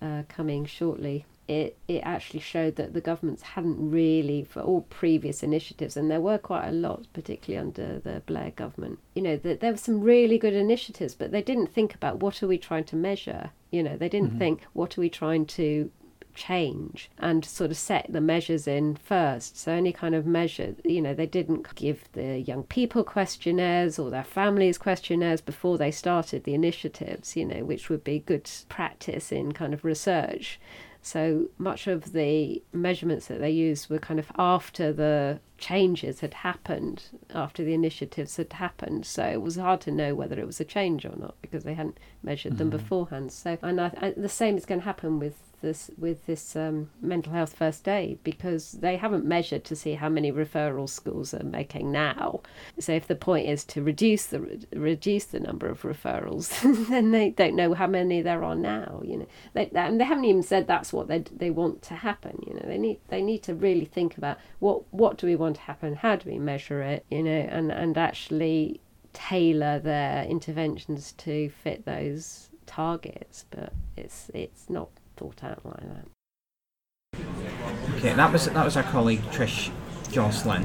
uh, coming shortly. It it actually showed that the governments hadn't really, for all previous initiatives, and there were quite a lot, particularly under the Blair government. You know, that there were some really good initiatives, but they didn't think about what are we trying to measure. You know, they didn't think what are we trying to change and sort of set the measures in first. So any kind of measure, you know, they didn't give the young people questionnaires or their families questionnaires before they started the initiatives, you know, which would be good practice in kind of research. So much of the measurements that they used were kind of after the changes had happened, after the initiatives had happened. So it was hard to know whether it was a change or not because they hadn't measured them mm-hmm. beforehand. So and I, I, the same is going to happen with this with this um, mental health first aid because they haven't measured to see how many referral schools are making now. So if the point is to reduce the reduce the number of referrals, then they don't know how many there are now. You know, they, and they haven't even said that's what they they want to happen. You know, they need they need to really think about what what do we want to happen, how do we measure it, you know, and and actually tailor their interventions to fit those targets. But it's it's not thought out like that. Okay, that was that was our colleague Trish Jocelyn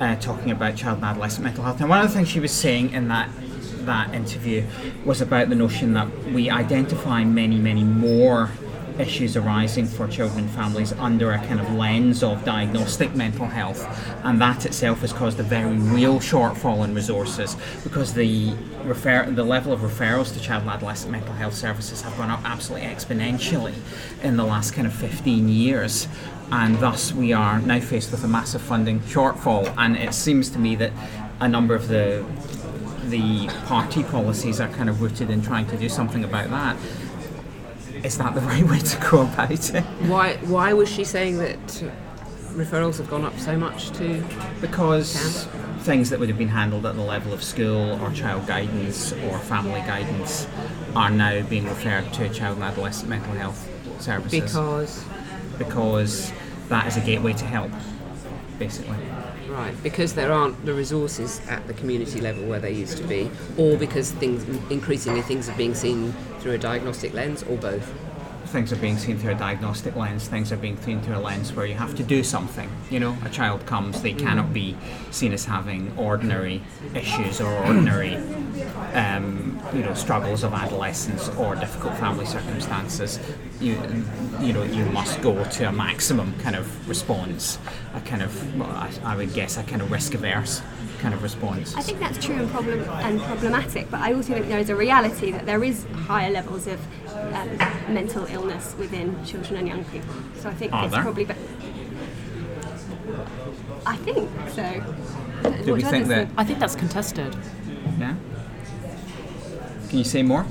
uh, talking about child and adolescent mental health. And one of the things she was saying in that that interview was about the notion that we identify many, many more issues arising for children and families under a kind of lens of diagnostic mental health, and that itself has caused a very real shortfall in resources because the refer- the level of referrals to child and adolescent mental health services have gone up absolutely exponentially in the last kind of 15 years. And thus we are now faced with a massive funding shortfall. And it seems to me that a number of the the party policies are kind of rooted in trying to do something about that is that the right way to go about it. Why, why was she saying that referrals have gone up so much to because things that would have been handled at the level of school or child guidance or family guidance are now being referred to child and adolescent mental health services. Because? Because that is a gateway to help basically right because there aren't the resources at the community level where they used to be or because things increasingly things are being seen through a diagnostic lens or both things are being seen through a diagnostic lens, things are being seen through a lens where you have to do something. You know, a child comes, they cannot be seen as having ordinary issues or ordinary, um, you know, struggles of adolescence or difficult family circumstances. You, you know, you must go to a maximum kind of response, a kind of, I would guess, a kind of risk averse kind of response. I think that's true and problem and problematic, but I also think there is a reality that there is higher levels of um, mental illness within children and young people. So I think Are it's there? probably. Be- I think so. Do we think that? I think that's contested. Yeah. Can you say more?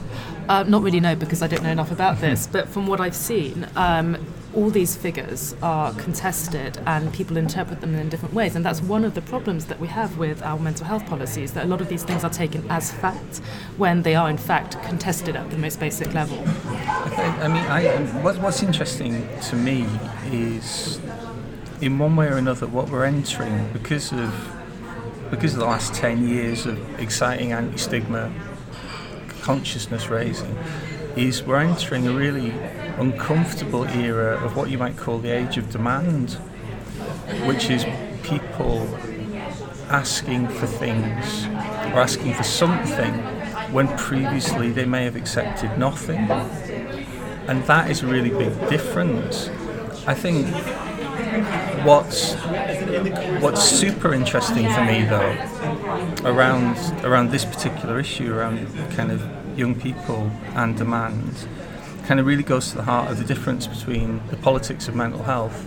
Uh, not really, no, because I don't know enough about this. But from what I've seen, um, all these figures are contested and people interpret them in different ways. And that's one of the problems that we have with our mental health policies that a lot of these things are taken as fact when they are, in fact, contested at the most basic level. I, mean, I, what, what's interesting to me is, in one way or another, what we're entering because of because of the last ten years of exciting anti-stigma consciousness raising, is we're entering a really uncomfortable era of what you might call the age of demand, which is people asking for things or asking for something when previously they may have accepted nothing. And that is a really big difference. I think what's what's super interesting for me though around around this particular issue around kind of young people and demand kind of really goes to the heart of the difference between the politics of mental health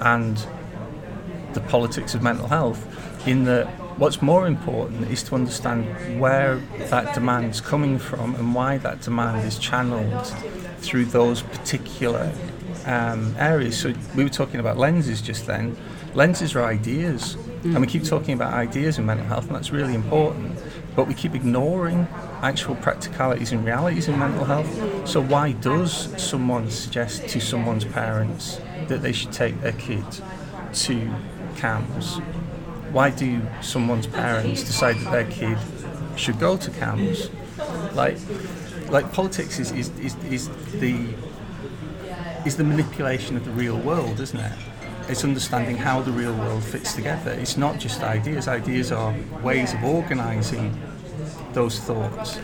and the politics of mental health in that what's more important is to understand where that demand is coming from and why that demand is channeled through those particular um, areas. So we were talking about lenses just then. Lenses are ideas, mm. and we keep talking about ideas in mental health, and that's really important. But we keep ignoring actual practicalities and realities in mental health. So why does someone suggest to someone's parents that they should take their kid to CAMHS? Why do someone's parents decide that their kid should go to CAMHS? Like, like politics is, is, is, is the is the manipulation of the real world, isn't it? It's understanding how the real world fits together. It's not just ideas. Ideas are ways of organising those thoughts.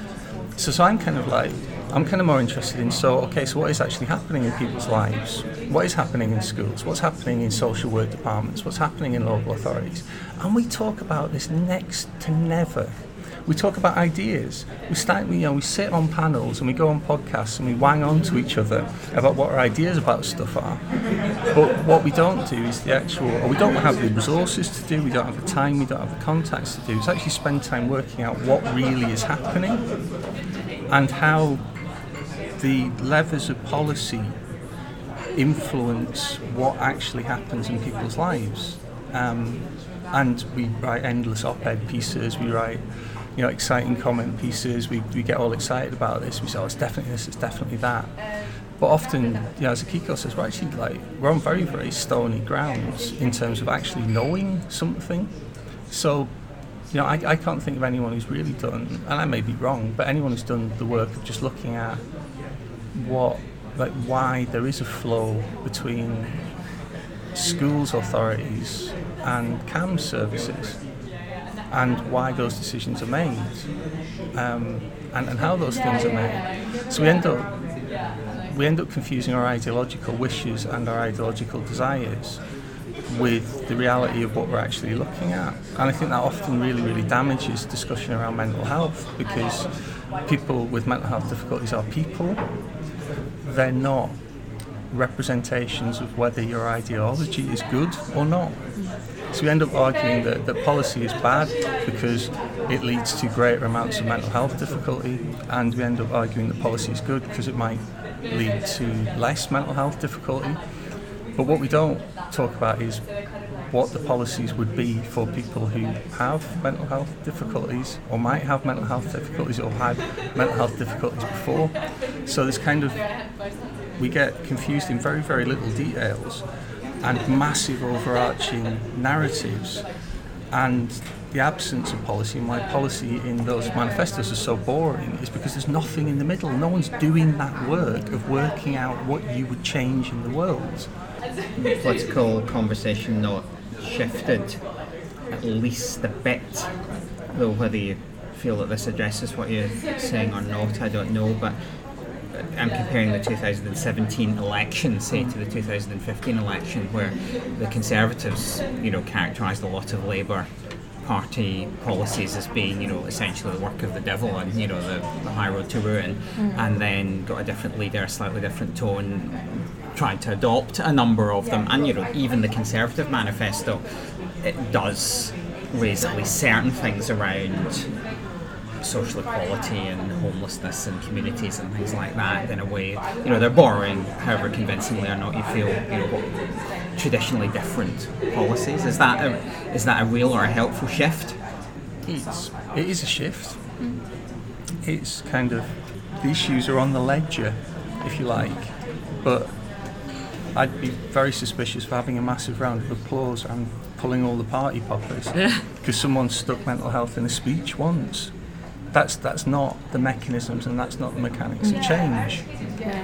So, so I'm kind of like, I'm kind of more interested in so okay, so what is actually happening in people's lives? What is happening in schools? What's happening in social work departments? What's happening in local authorities? And we talk about this next to never we talk about ideas. We start, you know, we sit on panels and we go on podcasts and we wang on to each other about what our ideas about stuff are. But what we don't do is the actual, or we don't have the resources to do, we don't have the time, we don't have the contacts to do, is actually spend time working out what really is happening and how the levers of policy influence what actually happens in people's lives. Um, and we write endless op-ed pieces, we write you know, exciting comment pieces. We, we get all excited about this. We say, oh, it's definitely this, it's definitely that. But often, you know, as Akiko says, we're actually like, we're on very, very stony grounds in terms of actually knowing something. So, you know, I, I can't think of anyone who's really done, and I may be wrong, but anyone who's done the work of just looking at what, like, why there is a flow between schools authorities and CAM services and why those decisions are made um, and, and how those things are made. So we end up we end up confusing our ideological wishes and our ideological desires with the reality of what we're actually looking at. And I think that often really, really damages discussion around mental health because people with mental health difficulties are people. They're not representations of whether your ideology is good or not. So we end up arguing that, that policy is bad because it leads to greater amounts of mental health difficulty, and we end up arguing that policy is good because it might lead to less mental health difficulty. But what we don't talk about is what the policies would be for people who have mental health difficulties or might have mental health difficulties or had mental health difficulties before. So there's kind of we get confused in very, very little details and massive overarching narratives and the absence of policy and why policy in those manifestos is so boring is because there's nothing in the middle. No one's doing that work of working out what you would change in the world. The political conversation not shifted at least a bit, though whether you feel that this addresses what you're saying or not, I don't know, but I'm comparing the 2017 election, say, to the 2015 election, where the Conservatives, you know, characterised a lot of Labour Party policies as being, you know, essentially the work of the devil and, you know, the, the high road to ruin, mm. and then got a different leader, a slightly different tone, tried to adopt a number of them, and, you know, even the Conservative manifesto, it does raise at least certain things around social equality and homelessness and communities and things like that in a way. You know, they're borrowing, however convincingly or not you feel, you know, traditionally different policies. Is that a, is that a real or a helpful shift? It's, it is a shift. It's kind of the issues are on the ledger, if you like, but I'd be very suspicious of having a massive round of applause and pulling all the party poppers because someone stuck mental health in a speech once. That's that's not the mechanisms and that's not the mechanics of change.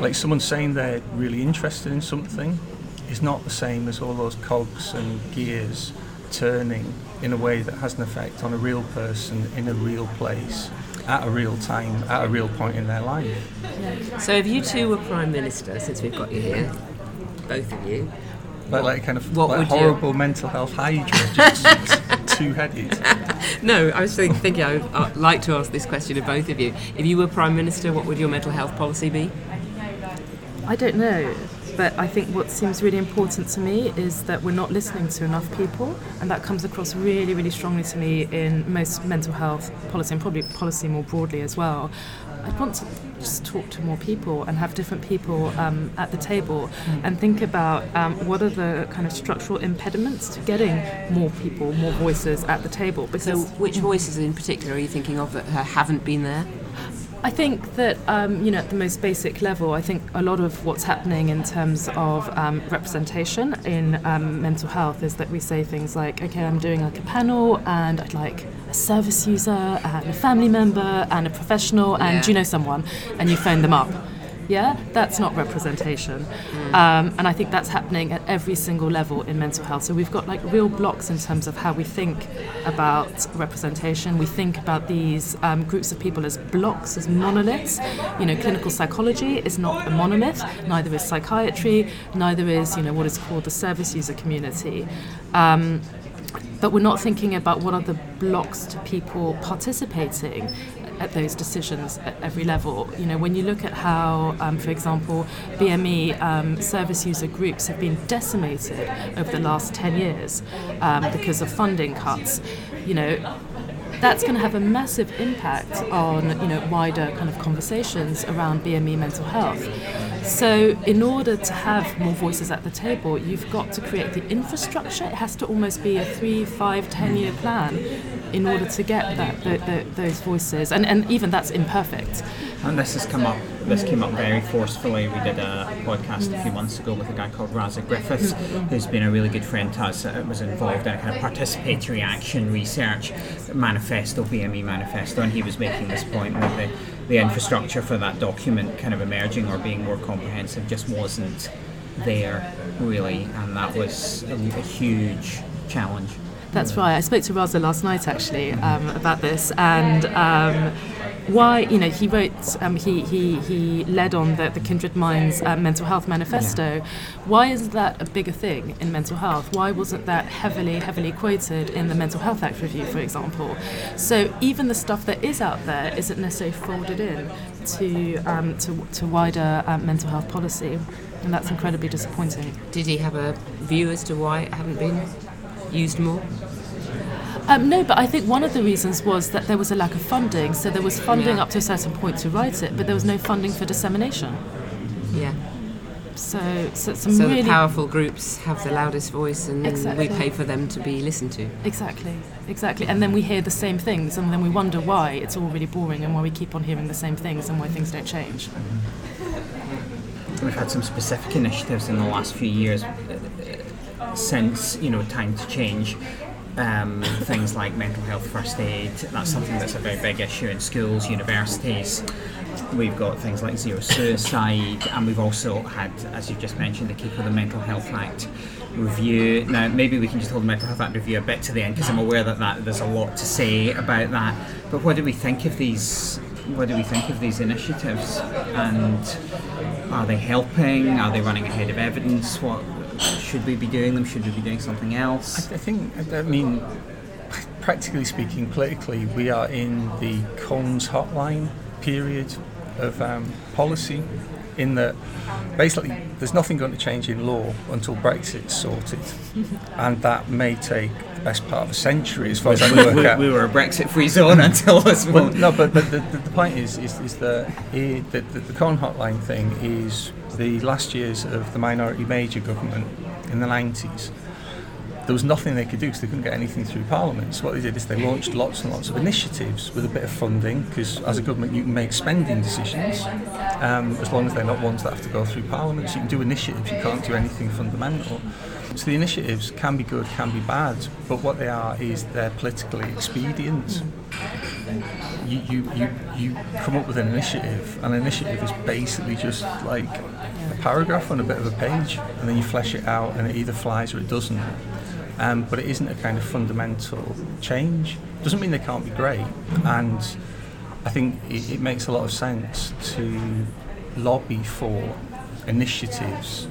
Like someone saying they're really interested in something is not the same as all those cogs and gears turning in a way that has an effect on a real person in a real place at a real time at a real point in their life. So if you two were Prime Minister, since we've got you here, both of you, Like, like kind of What like would you- horrible mental health hydra, just two-headed. No, I was think- thinking I would uh, like to ask this question of both of you. If you were Prime Minister, what would your mental health policy be? I don't know, but I think what seems really important to me is that we're not listening to enough people, and that comes across really, really strongly to me in most mental health policy and probably policy more broadly as well. I want to just talk to more people and have different people um, at the table and think about um, what are the kind of structural impediments to getting more people, more voices at the table. Because So which voices in particular are you thinking of that uh, haven't been there? I think that, um, you know, at the most basic level, I think a lot of what's happening in terms of um, representation in um, mental health is that we say things like, okay, I'm doing like a panel and I'd like a service user and a family member and a professional and Yeah. do you know someone? And you phone them up. Yeah, that's not representation. Um, and I think that's happening at every single level in mental health. So we've got like real blocks in terms of how we think about representation. We think about these um, groups of people as blocks, as monoliths. You know, clinical psychology is not a monolith, neither is psychiatry, neither is, you know, what is called the service user community. Um, but we're not thinking about what are the blocks to people participating at those decisions at every level. You know, when you look at how, um, for example, BME um, service user groups have been decimated over the last 10 years um, because of funding cuts, you know, that's going to have a massive impact on you know wider kind of conversations around BME mental health. So in order to have more voices at the table, you've got to create the infrastructure. It has to almost be a three, five, ten year plan in order to get that the, the, those voices, and and even that's imperfect. And this has come up. This came up very forcefully. We did a podcast a few months ago with a guy called Raza Griffiths, who's been a really good friend to us. Uh, was involved in a kind of participatory action research manifesto, BME manifesto, and he was making this point that the, the infrastructure for that document kind of emerging or being more comprehensive just wasn't there really, and that was a, a huge challenge. That's right. I spoke to Raza last night actually um, about this and. Um, why you know he wrote um, he, he he led on the, the kindred minds uh, mental health manifesto why is that a bigger thing in mental health why wasn't that heavily heavily quoted in the mental health act review for example so even the stuff that is out there isn't necessarily folded in to um, to, to wider um, mental health policy and that's incredibly disappointing Did he have a view as to why it hadn't been used more? Um, no, but I think one of the reasons was that there was a lack of funding. So there was funding Yeah. up to a certain point to write it, but there was no funding for dissemination. Yeah. So, so some So really the powerful groups have the loudest voice, and Exactly. we pay for them to be listened to. exactly, exactly, and then we hear the same things, and then we wonder why it's all really boring, and why we keep on hearing the same things, and why things don't change. We've had some specific initiatives in the last few years since you know time to change. Um, things like mental health first aid. That's something that's a very big issue in schools, universities. We've got things like zero suicide, and we've also had, as you've just mentioned, the Keep of the Mental Health Act review. Now, maybe we can just hold the Mental Health Act review a bit to the end because I'm aware that, that there's a lot to say about that. But what do we think of these? What do we think of these initiatives? And are they helping? Are they running ahead of evidence? What should we be doing them? Should we be doing something else? I think, I mean, practically speaking, politically, we are in the Cones hotline period of um, policy. In that basically there's nothing going to change in law until Brexit's sorted, and that may take the best part of a century as far as I can work we, out. we were a Brexit-free zone until this moment. no, but, but the, the, the point is, is, is that it, the, the, the Cones Hotline thing is the last years of the minority Major government in the 90s. There was nothing they could do because they couldn't get anything through Parliament. So what they did is they launched lots and lots of initiatives with a bit of funding because as a government you can make spending decisions um, as long as they're not ones that have to go through Parliament. So you can do initiatives, you can't do anything fundamental. So the initiatives can be good, can be bad, but what they are is they're politically expedient you, you, you, you come up with an initiative, and an initiative is basically just like a paragraph on a bit of a page, and then you flesh it out, and it either flies or it doesn't. Um, but it isn't a kind of fundamental change. Doesn't mean they can't be great, and I think it, it makes a lot of sense to lobby for initiatives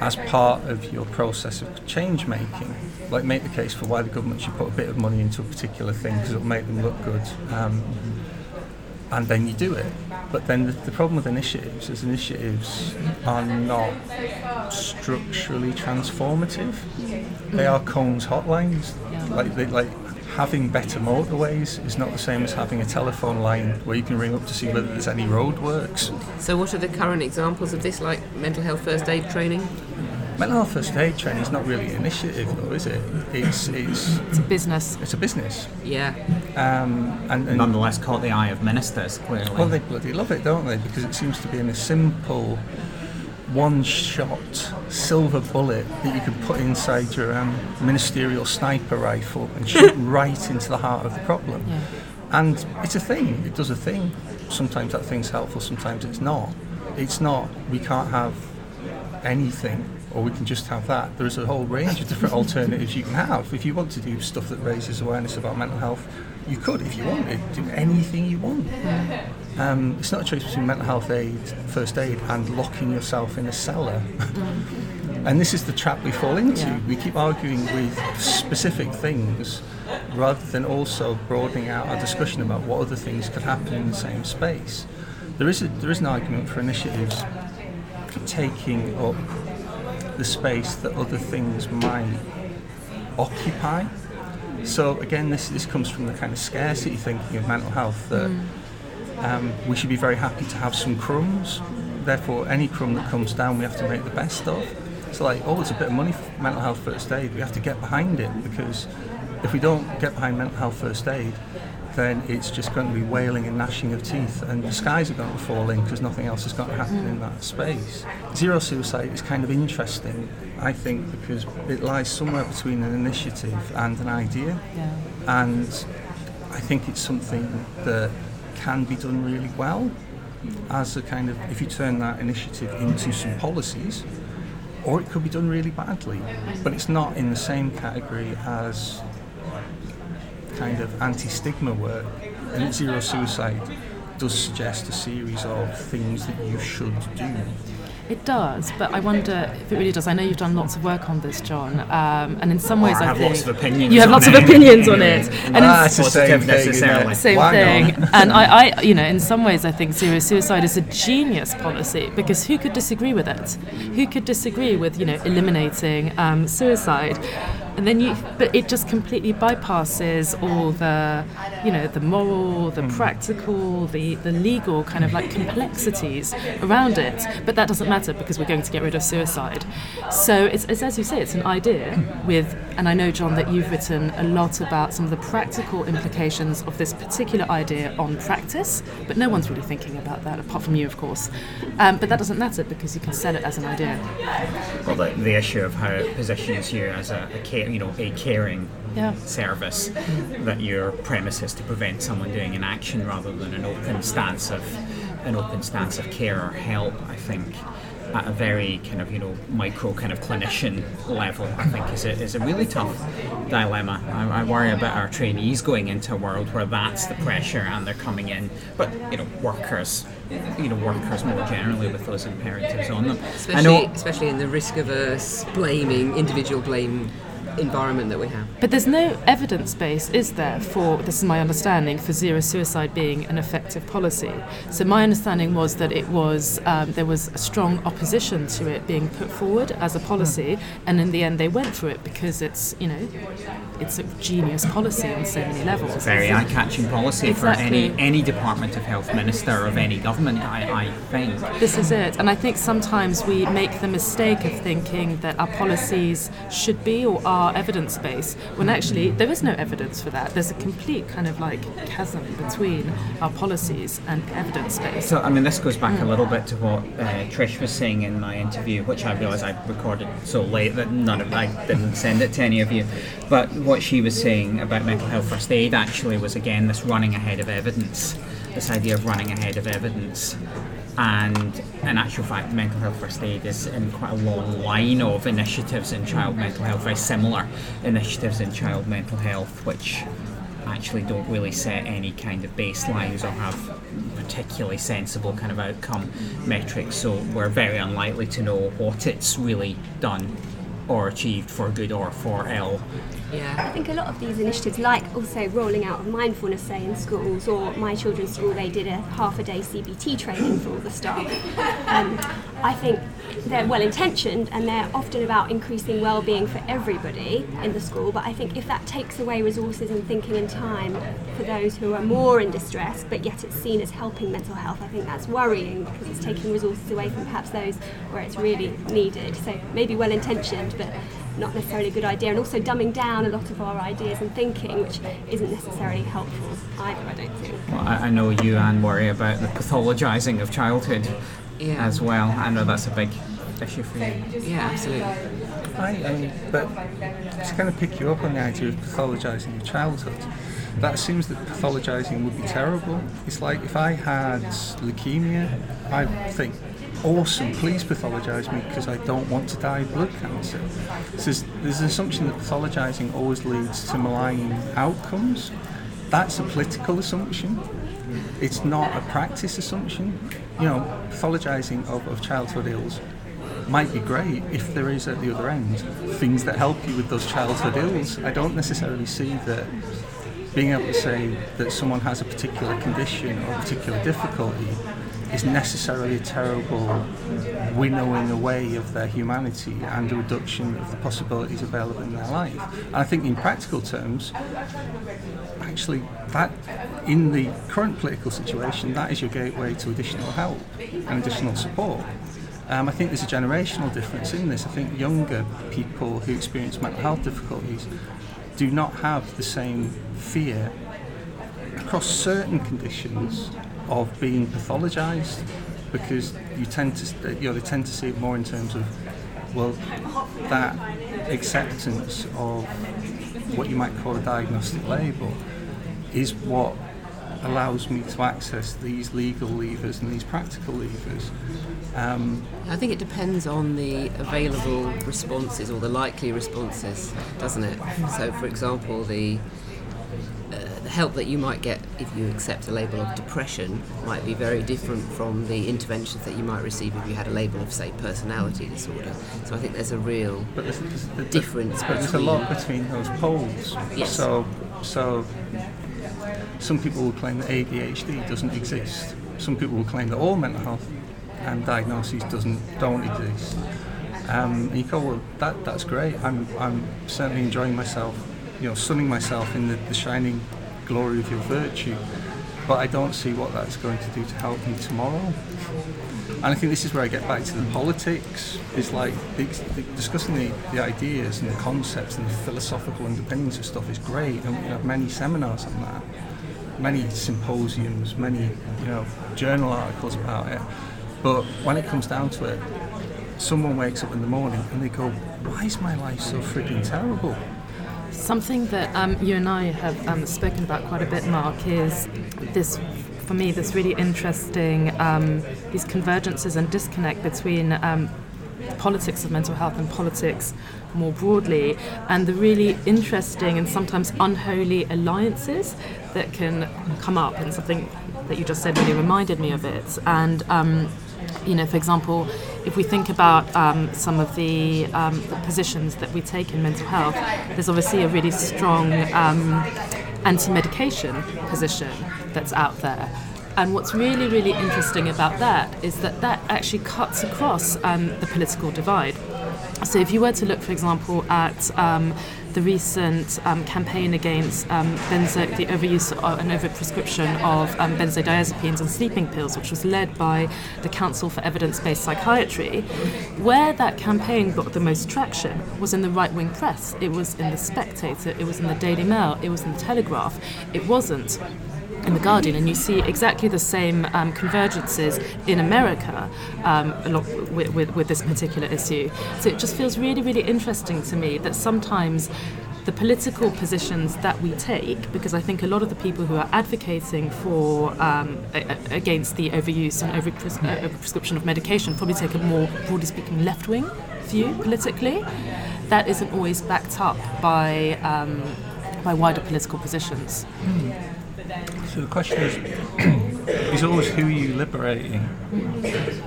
as part of your process of change making. Like make the case for why the government should put a bit of money into a particular thing because it'll make them look good. Um, and then you do it. But then the, the problem with initiatives is initiatives are not structurally transformative. They are cones hotlines. Like they, like having better motorways is not the same as having a telephone line where you can ring up to see whether there's any roadworks. So, what are the current examples of this, like mental health first aid training? Mental health first aid training is not really an initiative, though, is it? It's it's It's a business. it's a business, Yeah. um, and, and Nonetheless, caught the eye of ministers clearly. well, they bloody love it, don't they? Because it seems to be in a simple, one-shot silver bullet that you can put inside your um, ministerial sniper rifle and shoot right into the heart of the problem. Yeah. And it's a thing. It does a thing. Sometimes that thing's helpful. Sometimes it's not. It's not. We can't have anything, or we can just have that. There is a whole range of different alternatives you can have. If you want to do stuff that raises awareness about mental health, you could, if you wanted, do anything you want. Um, it's not a choice between mental health aid, first aid, and locking yourself in a cellar. and this is the trap we fall into. Yeah. We keep arguing with specific things rather than also broadening out our discussion about what other things could happen in the same space. There is, a, there is an argument for initiatives taking up the space that other things might occupy. So again, this this comes from the kind of scarcity thinking of mental health that um, we should be very happy to have some crumbs. Therefore, any crumb that comes down, we have to make the best of. So like, oh, there's a bit of money for mental health first aid. We have to get behind it because if we don't get behind mental health first aid, then it's just going to be wailing and gnashing of teeth, and the skies are going to fall in because nothing else is going to happen in that space. Zero suicide is kind of interesting, I think, because it lies somewhere between an initiative and an idea, Yeah. and I think it's something that can be done really well as a kind of if you turn that initiative into some policies or it could be done really badly but it's not in the same category as kind of anti-stigma work and zero suicide does suggest a series of things that you should do It does, but I wonder if it really does. I know you've done lots of work on this, John, um, and in some ways I I, have think lots of opinions You have on lots of opinions on it, and in ah, it's the same thing, necessarily. same Wang thing. and I, I, you know, in some ways, I think zero suicide is a genius policy because who could disagree with it? Who could disagree with, you know, eliminating um, suicide? And then you, but it just completely bypasses all the, you know, the moral, the practical, the, the legal kind of like complexities around it. But that doesn't matter because we're going to get rid of suicide. So it's, it's as you say, it's an idea with, and I know, John, that you've written a lot about some of the practical implications of this particular idea on practice, but no one's really thinking about that apart from you, of course. Um, but that doesn't matter because you can sell it as an idea. Well, the, the issue of how it positions you as a, a care, you know, a caring Yeah. service, that your premise is to prevent someone doing an action rather than an open stance of an open stance of care or help. I think at a very kind of you know micro kind of clinician level, I think is a, is a really tough dilemma. I, I worry about our trainees going into a world where that's the pressure and they're coming in, but you know workers. You know, workers more generally with those imperatives on them. I Especially, know especially in the risk of averse, blaming, individual blame environment that we have. But there's no evidence base, is there, for this is my understanding, for zero suicide being an effective policy. So my understanding was that it was um, there was a strong opposition to it being put forward as a policy, and in the end they went for it because it's you know it's a genius policy on so many levels. It's a very eye-catching policy Exactly. for any any Department of Health minister of any government. I, I think. This is it. And I think sometimes we make the mistake of thinking that our policies should be or are evidence based, when actually there is no evidence for that. There's a complete kind of like chasm between our policies and evidence based. So, I mean, this goes back a little bit to what uh, Trish was saying in my interview, which I realise I recorded so late that none of I didn't send it to any of you. But what she was saying about mental health first aid actually was again this running ahead of evidence, this idea of running ahead of evidence. And in actual fact, mental health first aid is in quite a long line of initiatives in child mental health, very similar initiatives in child mental health, which actually don't really set any kind of baselines or have particularly sensible kind of outcome metrics. So we're very unlikely to know what it's really done or achieved for good or for ill. Yeah. I think a lot of these initiatives, like also rolling out of mindfulness, say in schools, or my children's school, they did a half a day CBT training for all the staff. Um, I think they're well intentioned and they're often about increasing well-being for everybody in the school. But I think if that takes away resources and thinking and time for those who are more in distress, but yet it's seen as helping mental health, I think that's worrying because it's taking resources away from perhaps those where it's really needed. So maybe well intentioned, but not necessarily a good idea, and also dumbing down a lot of our ideas and thinking, which isn't necessarily helpful either, I don't think. Well, I, know you, Anne, worry about the pathologising of childhood Yeah. as well. I know that's a big issue for you. Yeah, absolutely. I, um, I mean, but to kind of pick you up on the idea of pathologising your childhood, that assumes that pathologising would be terrible. It's like if I had leukemia, I'd think, awesome, please pathologise me because I don't want to die of blood cancer. So there's, there's an assumption that pathologising always leads to malign outcomes. That's a political assumption. It's not a practice assumption. You know, pathologising of, of childhood ills might be great if there is at the other end things that help you with those childhood ills. I don't necessarily see that being able to say that someone has a particular condition or a particular difficulty is necessarily a terrible winnowing away of their humanity and a reduction of the possibilities available in their life. And I think in practical terms, actually that in the current political situation, that is your gateway to additional help and additional support. Um, I think there's a generational difference in this. I think younger people who experience mental health difficulties do not have the same fear across certain conditions of being pathologised because you tend to you know they tend to see it more in terms of well that acceptance of what you might call a diagnostic label is what allows me to access these legal levers and these practical levers. Um, I think it depends on the available responses or the likely responses, doesn't it? So, for example, the help that you might get if you accept a label of depression might be very different from the interventions that you might receive if you had a label of, say, personality disorder. So I think there's a real but there's, there's, there's, difference but there's a lot between those poles. Yes. So, so some people will claim that ADHD doesn't exist. Some people will claim that all mental health and diagnoses doesn't don't exist. Um, and you go, well, that that's great. I'm I'm certainly enjoying myself, you know, sunning myself in the, the shining glory of your virtue. But I don't see what that's going to do to help me tomorrow. And I think this is where I get back to the politics. It's like the, the, discussing the, the ideas and the concepts and the philosophical underpinnings of stuff is great, and we have many seminars on that, many symposiums, many you know journal articles about it. But when it comes down to it, someone wakes up in the morning and they go, "Why is my life so freaking terrible?" Something that um, you and I have um, spoken about quite a bit, Mark, is this, for me, this really interesting, um, these convergences and disconnect between um, politics of mental health and politics more broadly, and the really interesting and sometimes unholy alliances that can come up, and something that you just said really reminded me of it. And um, you know, for example, if we think about um, some of the, um, the, positions that we take in mental health, there's obviously a really strong um, anti-medication position that's out there. And what's really, really interesting about that is that that actually cuts across um, the political divide. So if you were to look, for example, at um, the recent um, campaign against um, benzo, the overuse and overprescription of um, benzodiazepines and sleeping pills, which was led by the Council for Evidence-Based Psychiatry, where that campaign got the most traction was in the right-wing press. It was in the Spectator, it was in the Daily Mail, it was in the Telegraph. It wasn't in the Guardian, and you see exactly the same um, convergences in America um, with, with, with, this particular issue. So it just feels really, really interesting to me that sometimes the political positions that we take, because I think a lot of the people who are advocating for um, a, against the overuse and overpres- uh, overprescription of medication probably take a more, broadly speaking, left wing view politically. That isn't always backed up by um, by wider political positions. Mm. So the question is, is always who are you liberating?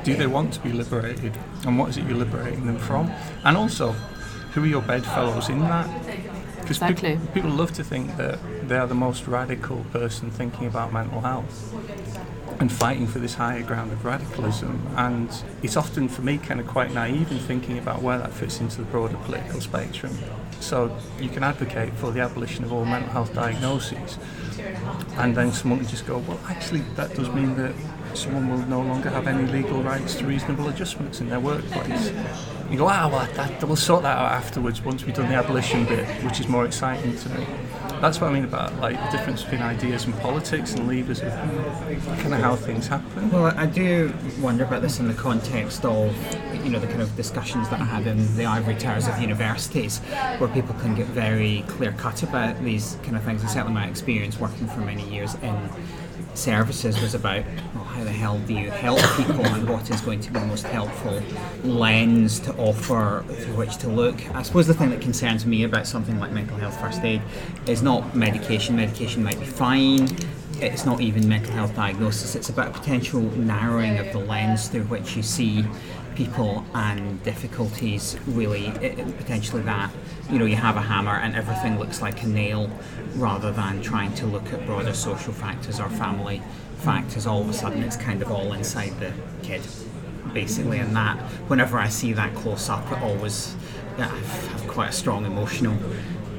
Do they want to be liberated? And what is it you're liberating them from? And also, who are your bedfellows in that? Because exactly. pe- people love to think that they are the most radical person thinking about mental health and fighting for this higher ground of radicalism. And it's often, for me, kind of quite naive in thinking about where that fits into the broader political spectrum. So you can advocate for the abolition of all mental health diagnoses, and then someone just go, well, actually, that does mean that someone will no longer have any legal rights to reasonable adjustments in their workplace. You go, ah, well, that, we'll sort that out afterwards once we've done the abolition bit, which is more exciting to me. That's what I mean about like the difference between ideas and politics and levers of kind of how things happen. Well, I do wonder about this in the context of you know the kind of discussions that I have in the ivory towers of universities, where people can get very clear cut about these kind of things. And certainly my experience working for many years in services was about well, how the hell do you help people and what is going to be the most helpful lens to offer through which to look. I suppose the thing that concerns me about something like mental health first aid is not medication. Medication might be fine. It's not even mental health diagnosis. It's about potential narrowing of the lens through which you see people and difficulties really eh, eh, potentially that you know you have a hammer and everything looks like a nail rather than trying to look at broader social factors or family factors. All of a sudden it's kind of all inside the kid basically and that whenever i see that close up it always I have quite a strong emotional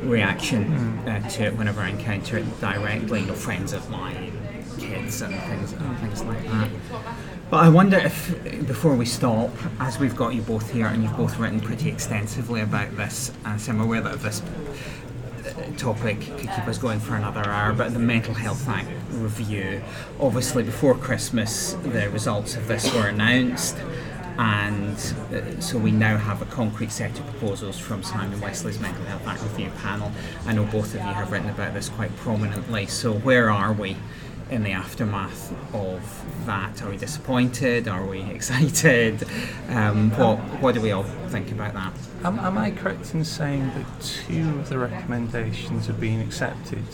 reaction mm. uh, to it whenever i encounter it directly you know friends of mine kids and things, and things like that but I wonder if, before we stop, as we've got you both here and you've both written pretty extensively about this, and so I'm aware that this uh, topic could keep us going for another hour, but the Mental Health Act review, obviously before Christmas, the results of this were announced. And uh, so we now have a concrete set of proposals from Simon Wessely's Mental Health Act Review panel. I know both of you have written about this quite prominently. So, where are we in the aftermath of that? Are we disappointed? Are we excited? Um, what what do we all think about that? Am, am I correct in saying that two of the recommendations have been accepted?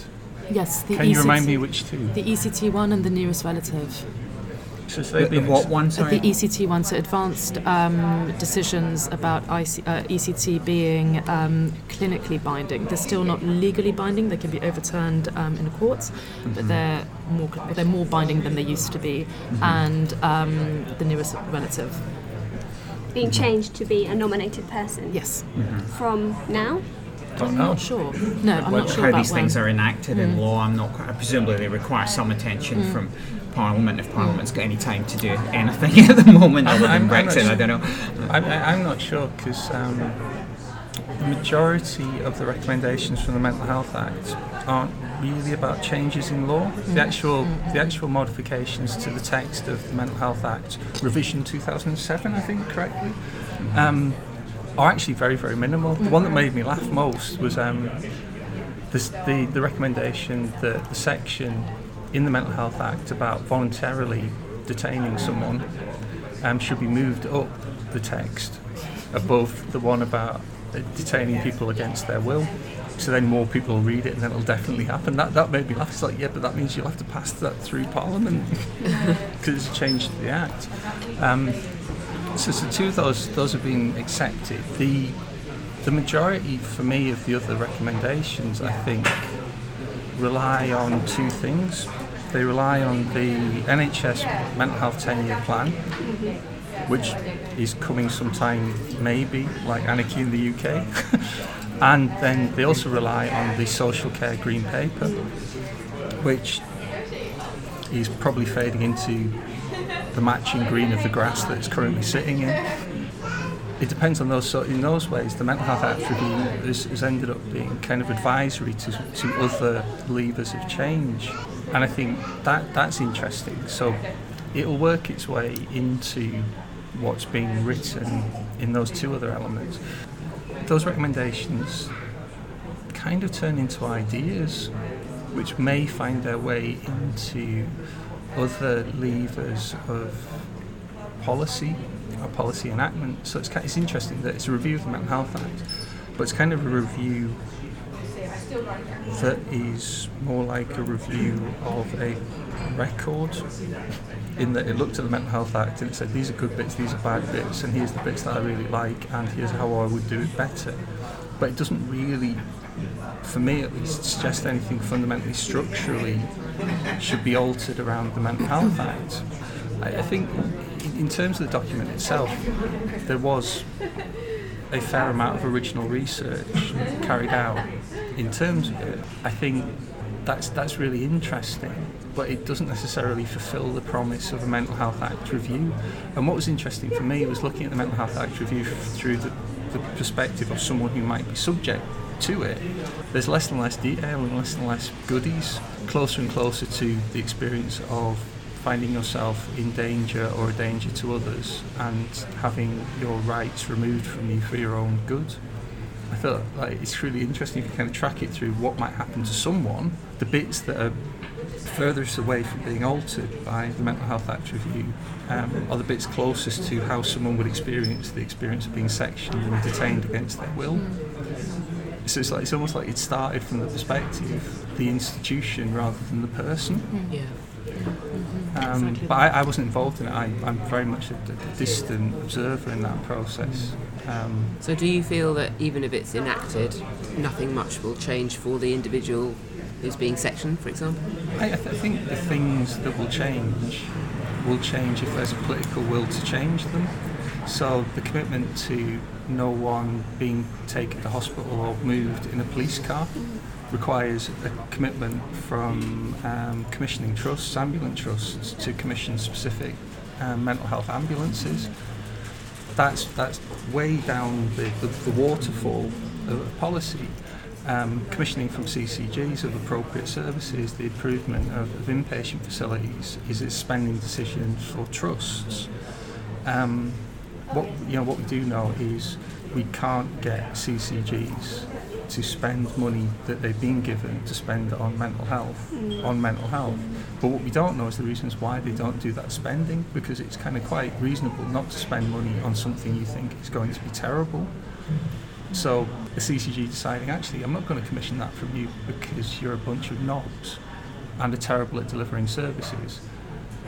Yes. Can ECT, you remind me which two? The ECT one and the nearest relative. So the, the what one? Sorry? The ECT one, so advanced um, decisions about IC, uh, ECT being um, clinically binding. They're still not legally binding. They can be overturned um, in the courts, mm-hmm. but they're more they're more binding than they used to be. Mm-hmm. And um, the nearest relative being changed to be a nominated person. Yes. Mm-hmm. From now. I'm not sure. No, I'm well, not sure how about these things are enacted mm. in law. I'm not. Quite, presumably, they require some attention mm. from Parliament if Parliament's got any time to do anything at the moment other than Brexit. I don't know. I'm, I'm not sure because um, the majority of the recommendations from the Mental Health Act aren't really about changes in law. The actual the actual modifications to the text of the Mental Health Act, revision 2007, I think correctly, um, are actually very very minimal. The one that made me laugh most was um, the the recommendation that the section in the Mental Health Act about voluntarily detaining someone um, should be moved up the text above the one about detaining people against their will. so then more people will read it, and then it'll definitely happen. That that made me laugh. It's like, yeah, but that means you'll have to pass that through Parliament because it's changed the Act. Um, so, so two of those those have been accepted. The the majority for me of the other recommendations, I think, rely on two things. They rely on the NHS mental health 10 year plan, which is coming sometime maybe, like Anarchy in the UK. and then they also rely on the social care green paper, which is probably fading into the matching green of the grass that it's currently sitting in. It depends on those. So in those ways, the Mental Health Act review has, has ended up being kind of advisory to, to other levers of change, and I think that that's interesting. So it'll work its way into what's being written in those two other elements. Those recommendations kind of turn into ideas which may find their way into other levers of policy or policy enactment. So it's, it's interesting that it's a review of the Mental Health Act, but it's kind of a review that is more like a review of a record in that it looked at the Mental Health Act and it said these are good bits, these are bad bits, and here's the bits that I really like, and here's how I would do it better. But it doesn't really, for me at least, suggest anything fundamentally structurally should be altered around the Mental Health Act. I, I think, in, in terms of the document itself, there was a fair amount of original research carried out in terms of it. I think that's that's really interesting, but it doesn't necessarily fulfil the promise of a Mental Health Act review. And what was interesting for me was looking at the Mental Health Act review through the, the perspective of someone who might be subject to it. There's less and less detail and less and less goodies, closer and closer to the experience of finding yourself in danger or a danger to others and having your rights removed from you for your own good. I feel like it's really interesting if you kind of track it through what might happen to someone, the bits that are furthest away from being altered by the Mental Health Act review um, are the bits closest to how someone would experience the experience of being sectioned and detained against their will. So it's like it's almost like it started from the perspective the institution rather than the person. Yeah. Um, Exactly but I, I wasn't involved in it. I, I'm very much a, a distant observer in that process. Um, So do you feel that even if it's enacted, nothing much will change for the individual who's being sectioned, for example? I, I, th- I think the things that will change will change if there's a political will to change them. So the commitment to no one being taken to hospital or moved in a police car requires a commitment from um, commissioning trusts, ambulance trusts, to commission specific um, mental health ambulances. That's that's way down the, the, the waterfall of policy. Um, commissioning from CCGs of appropriate services, the improvement of, of inpatient facilities is a spending decision for trusts. Um, what you know, what we do know is we can't get CCGs to spend money that they've been given to spend on mental health, mm. on mental health. But what we don't know is the reasons why they don't do that spending, because it's kind of quite reasonable not to spend money on something you think is going to be terrible. So the CCG deciding, actually, I'm not going to commission that from you because you're a bunch of knobs and are terrible at delivering services.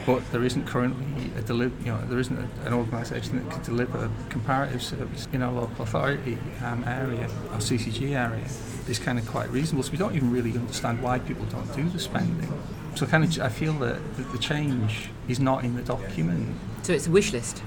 But there isn't currently a deli- you know, there isn't a, an organisation that could deliver a comparative service in our local authority um, area, our CCG area. Is kind of quite reasonable. So we don't even really understand why people don't do the spending. So kind of, I feel that the, the change is not in the document. So it's a wish list.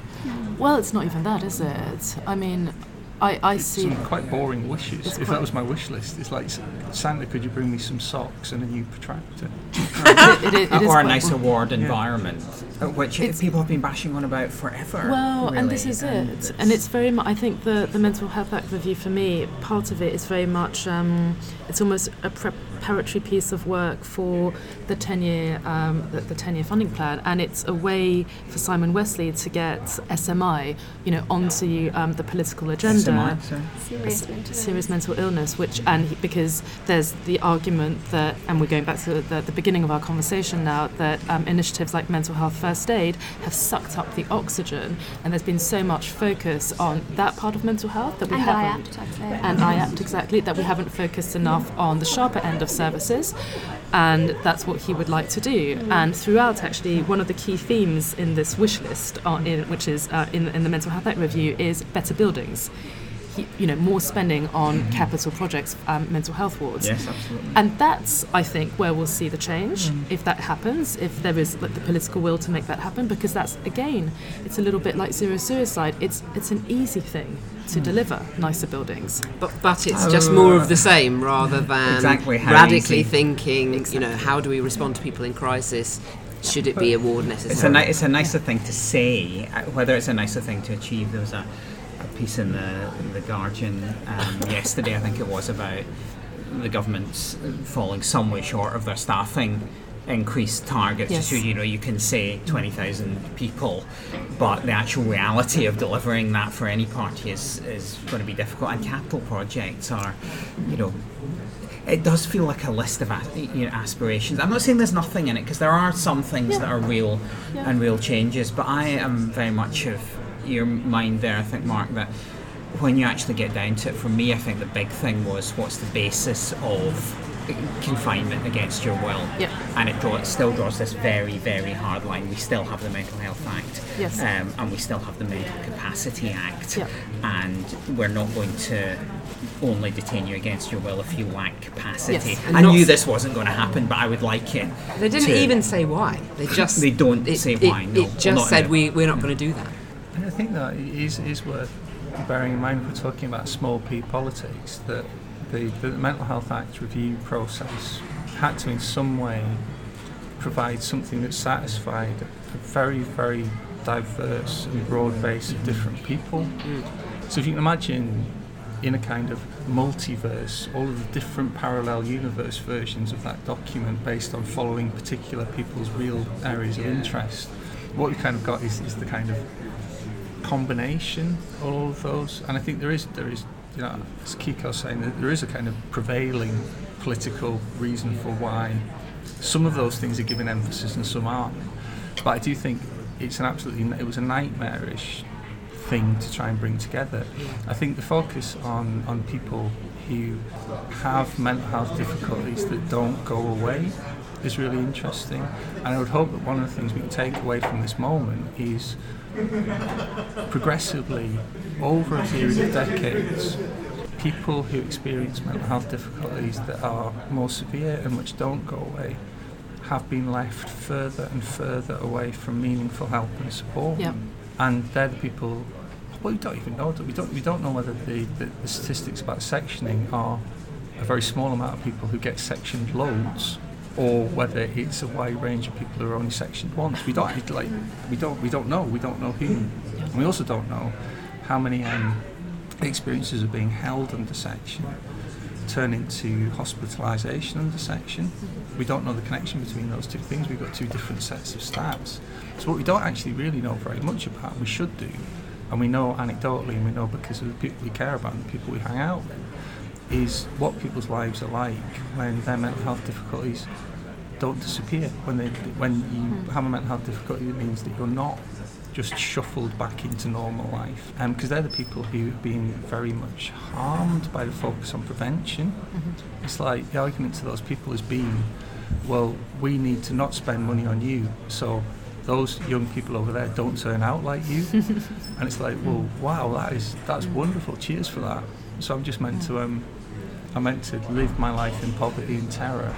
Well, it's not even that, is it? I mean, I, I see. Some quite boring wishes. It's if that was my wish list, it's like Santa, could you bring me some socks and a new protractor? it, it, it is or a quite nice boring. award environment, uh, which It's- people have been bashing on about forever. Well, and this is and it. And it's very much, I think the, the Mental Health Act review for me, part of it is very much, um, it's almost a prep, preparatory piece of work for the 10 year um, the, the 10 year funding plan, and it's a way for Simon Wessely to get SMI, you know, onto um, the political agenda. SMI, sorry. Serious mental serious mental illness, which and he- because there's the argument that, and we're going back to the, the beginning of our conversation now, that um, initiatives like mental health first aid have sucked up the oxygen, and there's been so much focus on that part of mental health that we And haven't. IAPT, I'd say. And IAPT, exactly, that we haven't focused enough on the sharper end of services, and that's what he would like to do. And throughout, actually, one of the key themes in this wish list, in, which is uh, in, in the Mental Health Act review, is better buildings. He, you know, more spending on capital projects, um, mental health wards. Yes, absolutely. And that's, I think, where we'll see the change if that happens, if there is like, the political will to make that happen, because that's again, it's a little bit like zero suicide. It's it's an easy thing to deliver nicer buildings. But, but it's just more of the same rather than Exactly, radically easy. thinking, you know, how do we respond to people in crisis? Should it be a ward necessary? It's a, ni- it's a nicer thing to say. uh, Whether it's a nicer thing to achieve, there was a, a piece in the the Guardian um, yesterday, I think it was, about the government's falling some way short of their staffing increased targets. Yes. So you know you can say twenty thousand people, but the actual reality of delivering that for any party is is going to be difficult. And capital projects are, you know, it does feel like a list of you know, aspirations. I'm not saying there's nothing in it because there are some things that are real Yeah. and real changes. But I am very much of your mind there. I think Mark that when you actually get down to it, for me, I think the big thing was what's the basis of confinement against your will. Yep. And it, draw, it still draws this very, very hard line. We still have the Mental Health Act, Yes. um, and we still have the Mental Capacity Act, Yep. and we're not going to only detain you against your will if you lack capacity. Yes, I knew this wasn't going to happen, but I would like it. They didn't to- even say why. They just They don't it, say it- why, no. It just said we we're not going to do that. And I think that is, is worth bearing in mind if we're talking about small p politics, that the, the Mental Health Act review process had to in some way provide something that satisfied a very, very diverse and broad base of different people. Mm. So if you can imagine in a kind of multiverse, all of the different parallel universe versions of that document based on following particular people's real areas of interest, what we've kind of got is, is the kind of combination of all of those. And I think there is there is you know, as Kiko was saying, that there is a kind of prevailing political reason for why some of those things are given emphasis and some aren't. But I do think it's an absolutely it was a nightmarish thing to try and bring together. I think the focus on, on people who have mental health difficulties that don't go away is really interesting. And I would hope that one of the things we can take away from this moment is progressively, over a period of decades, people who experience mental health difficulties that are more severe and which don't go away have been left further and further away from meaningful help and support. Yeah. And they're the people. Well, we don't even know. We don't. We don't know whether the, the, the statistics about sectioning are a very small amount of people who get sectioned loads, or whether it's a wide range of people who are only sectioned once. We don't like. We don't. We don't know. We don't know who. And we also don't know how many um, experiences of being held under section turn into hospitalisation under section. We don't know the connection between those two things. We've got two different sets of stats. So what we don't actually really know very much about, we should do, and we know anecdotally, and we know because of the people we care about and the people we hang out with, is what people's lives are like when their mental health difficulties don't disappear. When they, when you hmm. have a mental health difficulty, it means that you're not just shuffled back into normal life. Um, because they're the people who have been very much harmed by the focus on prevention. Mm-hmm. It's like the argument to those people has been, well, we need to not spend money on you, so those young people over there don't turn out like you. and it's like, well, hmm. wow, that is that's hmm. wonderful. Cheers for that. So I'm just meant to um, I'm meant to live my life in poverty and terror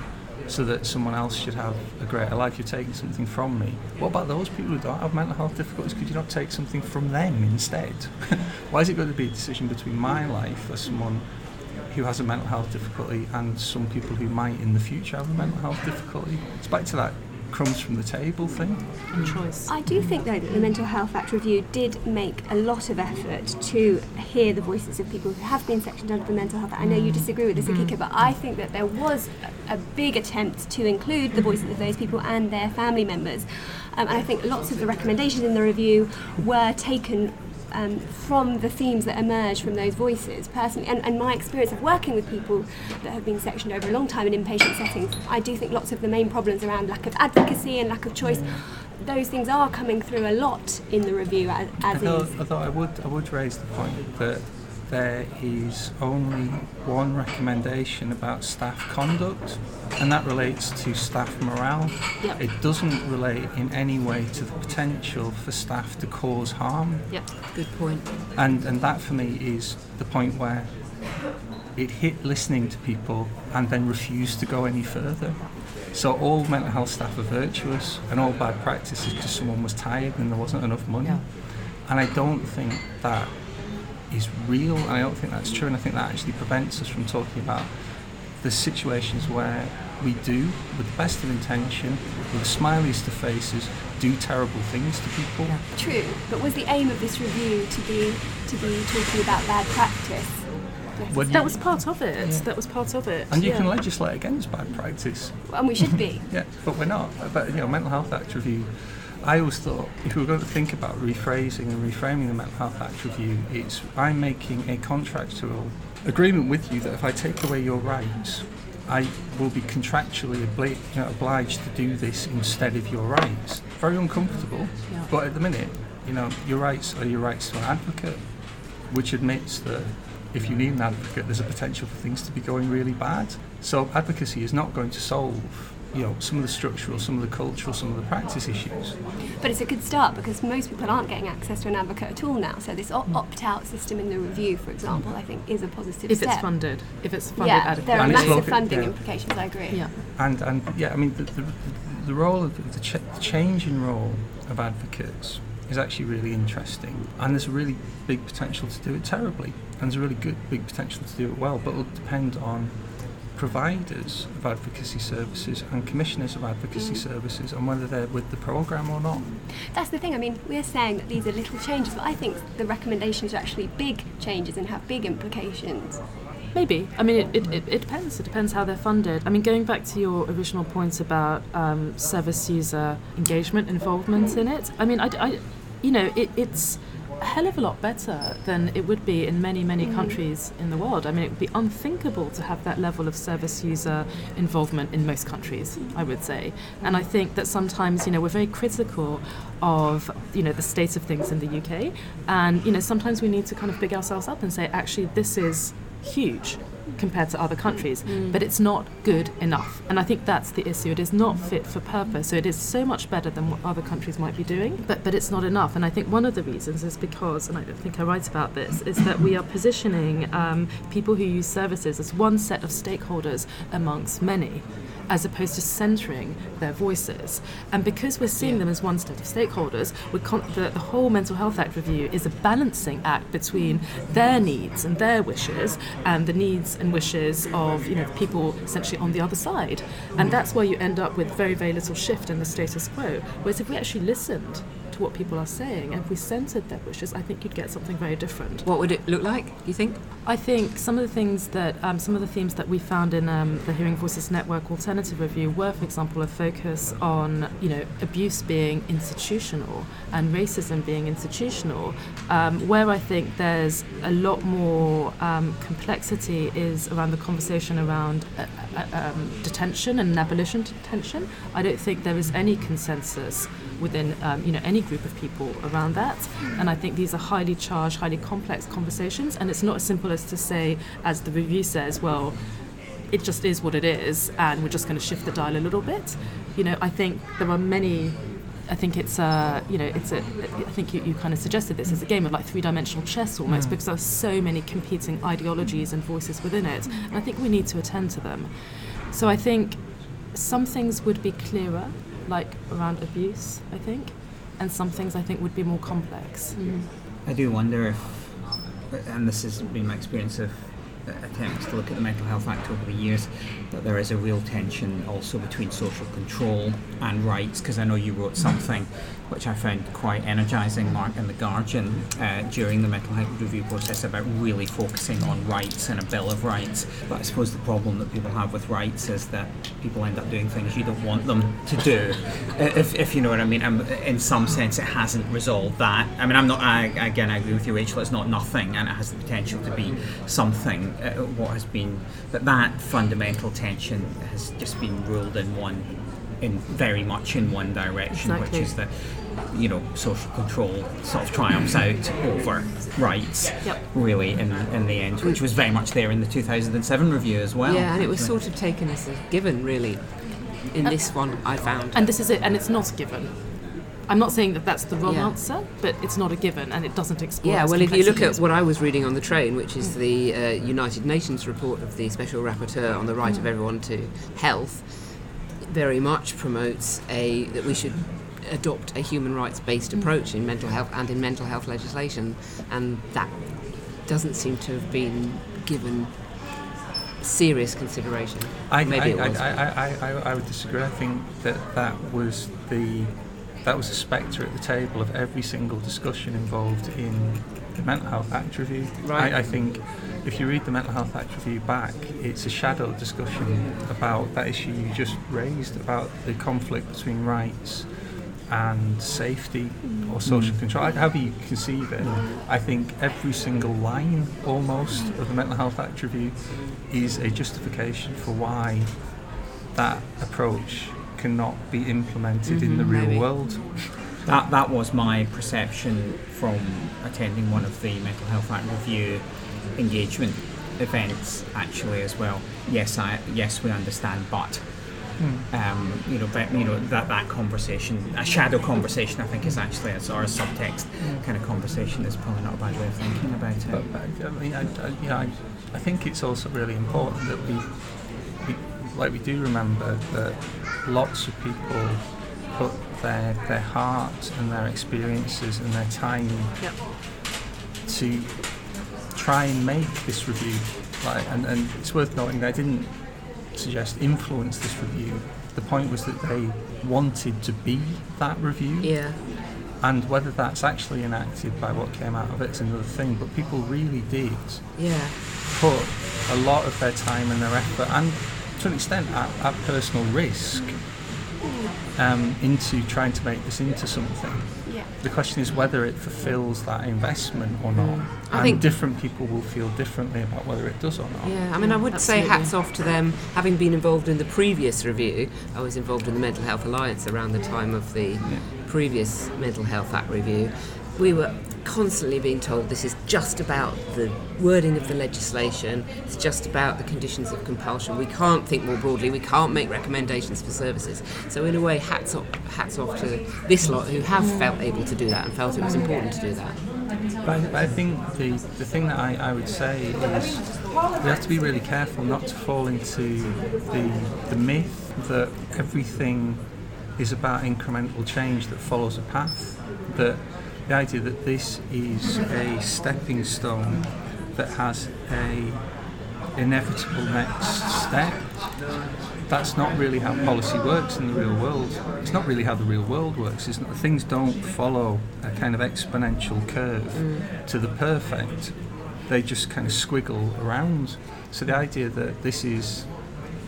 so that someone else should have a greater life. You're taking something from me. What about those people who don't have mental health difficulties? Could you not take something from them instead? Why is it going to be a decision between my life as someone who has a mental health difficulty and some people who might in the future have a mental health difficulty? It's back to that crumbs from the table thing. And choice. I do think, though, that the Mental Health Act review did make a lot of effort to hear the voices of people who have been sectioned under the Mental Health Act. I know you disagree with this, Akiko, but I think that there was a, a big attempt to include the voices of those people and their family members. Um, and I think lots of the recommendations in the review were taken um, from the themes that emerge from those voices. Personally and, and my experience of working with people that have been sectioned over a long time in inpatient settings I do think lots of the main problems around lack of advocacy and lack of choice those things are coming through a lot in the review as, as Although, is. Although I would I would raise the point that there is only one recommendation about staff conduct, and that relates to staff morale. Yep. It doesn't relate in any way to the potential for staff to cause harm. Yep. Good point. And and that for me is the point where it hit listening to people and then refused to go any further. So all mental health staff are virtuous and all bad practice is because someone was tired and there wasn't enough money. Yeah. And I don't think that is real and I don't think that's true and I think that actually prevents us from talking about the situations where we do, with the best of intention, with the smiliest of faces, do terrible things to people. true but was the aim of this review to be to be talking about bad practice When you- That was part of it. That was part of it. and you yeah. can legislate against bad practice. and we should be Yeah, but we're not. But you know, Mental Health Act review. I always thought if we were going to think about rephrasing and reframing the Mental Health Act review, it's I'm making a contractual agreement with you that if I take away your rights, I will be contractually obli- you know, obliged to do this instead of your rights. Very uncomfortable, Yeah. but at the minute, you know, your rights are your rights to an advocate, which admits that if you need an advocate, there's a potential for things to be going really bad. So advocacy is not going to solve, you know, some of the structural, some of the cultural, some of the practice issues. But it's a good start because most people aren't getting access to an advocate at all now. So this op- hmm. opt-out system in the review, for example, I think is a positive if step. it's funded, if it's funded yeah, adequately. there are And it's massive local- funding yeah. implications. I agree. Yeah. And and yeah, I mean the the, the role of the, ch- the change in role of advocates is actually really interesting, and there's a really big potential to do it terribly, and there's a really good big potential to do it well, but it'll depend on providers of advocacy services and commissioners of advocacy services and whether they're with the programme or not. That's the thing. I mean, we're saying that these are little changes, but I think the recommendations are actually big changes and have big implications. Maybe. I mean, it, it, it, it depends. It depends how they're funded. I mean, going back to your original point about um, service user engagement, involvement in it, I mean, I, I- you know, it, it's a hell of a lot better than it would be in many, many mm. countries in the world. I mean, it would be unthinkable to have that level of service user involvement in most countries, I would say. And I think that sometimes, you know, we're very critical of, you know, the state of things in the UK. And, you know, sometimes we need to kind of big ourselves up and say, actually, this is huge compared to other countries, but it's not good enough. And I think that's the issue. It is not fit for purpose. So it is so much better than what other countries might be doing, but, but it's not enough. And I think one of the reasons is because, and I don't think I write about this, is that we are positioning um, people who use services as one set of stakeholders amongst many as opposed to centering their voices. And because we're seeing them as one set of stakeholders, con- the, the whole Mental Health Act review is a balancing act between their needs and their wishes and the needs and wishes of you know people essentially on the other side. And that's why you end up with very, very little shift in the status quo. Whereas if we actually listened to what people are saying and if we censored their wishes, I think you'd get something very different. What would it look like, do you think? I think some of the things that, um, some of the themes that we found in um, the Hearing Voices Network Alternative Review were, for example, a focus on, you know, abuse being institutional and racism being institutional. Um, where I think there's a lot more um, complexity is around the conversation around uh, uh, um, detention and abolition detention. I don't think there is any consensus within um, you know any group of people around that. And I think these are highly charged highly complex conversations and it's not as simple as to say as the review says well it just is what it is and we're just going to shift the dial a little bit. You know I think there are many I think it's a, you know it's a I think you, you kind of suggested this as a game of like three-dimensional chess almost because there are so many competing ideologies and voices within it and I think we need to attend to them. So I think some things would be clearer like around abuse I think and some things I think would be more complex. Mm. I do wonder if, and this has been my experience of attempts to look at the Mental Health Act over the years that there is a real tension also between social control and rights. Because I know you wrote something which I found quite energising, Mark, in The Guardian uh, during the mental health review process about really focusing on rights and a Bill of Rights. But I suppose the problem that people have with rights is that people end up doing things you don't want them to do, if, if you know what I mean. In some sense, it hasn't resolved that. I mean, I'm not, I, again, I agree with you, Rachel, it's not nothing and it has the potential to be something. Uh, what has been, but that fundamental tension has just been ruled in one in very much in one direction, Exactly. which is that you know social control sort of triumphs out over rights, Yep. really in in the end, which was very much there in the 2007 review as well. yeah, and it was sort of taken as a given, really. In this one, I found. And this is it, and it's not a given. I'm not saying that that's the wrong Yeah. answer, but it's not a given, and it doesn't explore. Yeah, well, if you look at what I was reading on the train, which is the uh, United Nations report of the Special Rapporteur on the right of everyone to health, very much promotes a that we should adopt a human rights-based approach in mental health and in mental health legislation, and that doesn't seem to have been given serious consideration. I, Maybe it I, was. I, I, I, I would disagree. I think that that was the that was a spectre at the table of every single discussion involved in the Mental Health Act review. Right. I, I think if you read the Mental Health Act review back, it's a shadow discussion about that issue you just raised about the conflict between rights and safety or mm. social control, however you conceive it. I think every single line almost of the Mental Health Act review is a justification for why that approach cannot be implemented in the mm-hmm. real maybe. world. That that was my perception from attending one of the Mental Health Act review engagement events actually as well. Yes, I yes we understand, but hmm. um, you know, but, you know that that conversation, a shadow conversation, I think is actually a, or a subtext hmm. kind of conversation is probably not a bad way of thinking about it. But, but I mean, I, I, yeah, I, I think it's also really important that we, we, like, we do remember that lots of people put their their heart and their experiences and their time Yep. to try and make this review. Like, and, and it's worth noting that I didn't suggest influence this review. The point was that they wanted to be that review. yeah, And whether that's actually enacted by what came out of it is another thing. But people really did yeah. put a lot of their time and their effort, and to an extent at, at personal risk, um, into trying to make this into something. Yeah. The question is whether it fulfills that investment or not. I and think- different people will feel differently about whether it does or not. Yeah, I mean, I would say hats off to them. Having been involved in the previous review, I was involved in the Mental Health Alliance around the time of the previous Mental Health Act review. We were constantly being told this is just about the wording of the legislation, it's just about the conditions of compulsion. We can't think more broadly, we can't make recommendations for services. So, in a way, hats off, hats off to this lot who have felt able to do that and felt it was important to do that. But I, I think the, the thing that I, I would say is we have to be really careful not to fall into the, the myth that everything is about incremental change that follows a path. That the idea that this is a stepping stone that has a inevitable next step. That's not really how policy works in the real world. It's not really how the real world works. It's not, things don't follow a kind of exponential curve mm. to the perfect. They just kind of squiggle around. So the idea that this is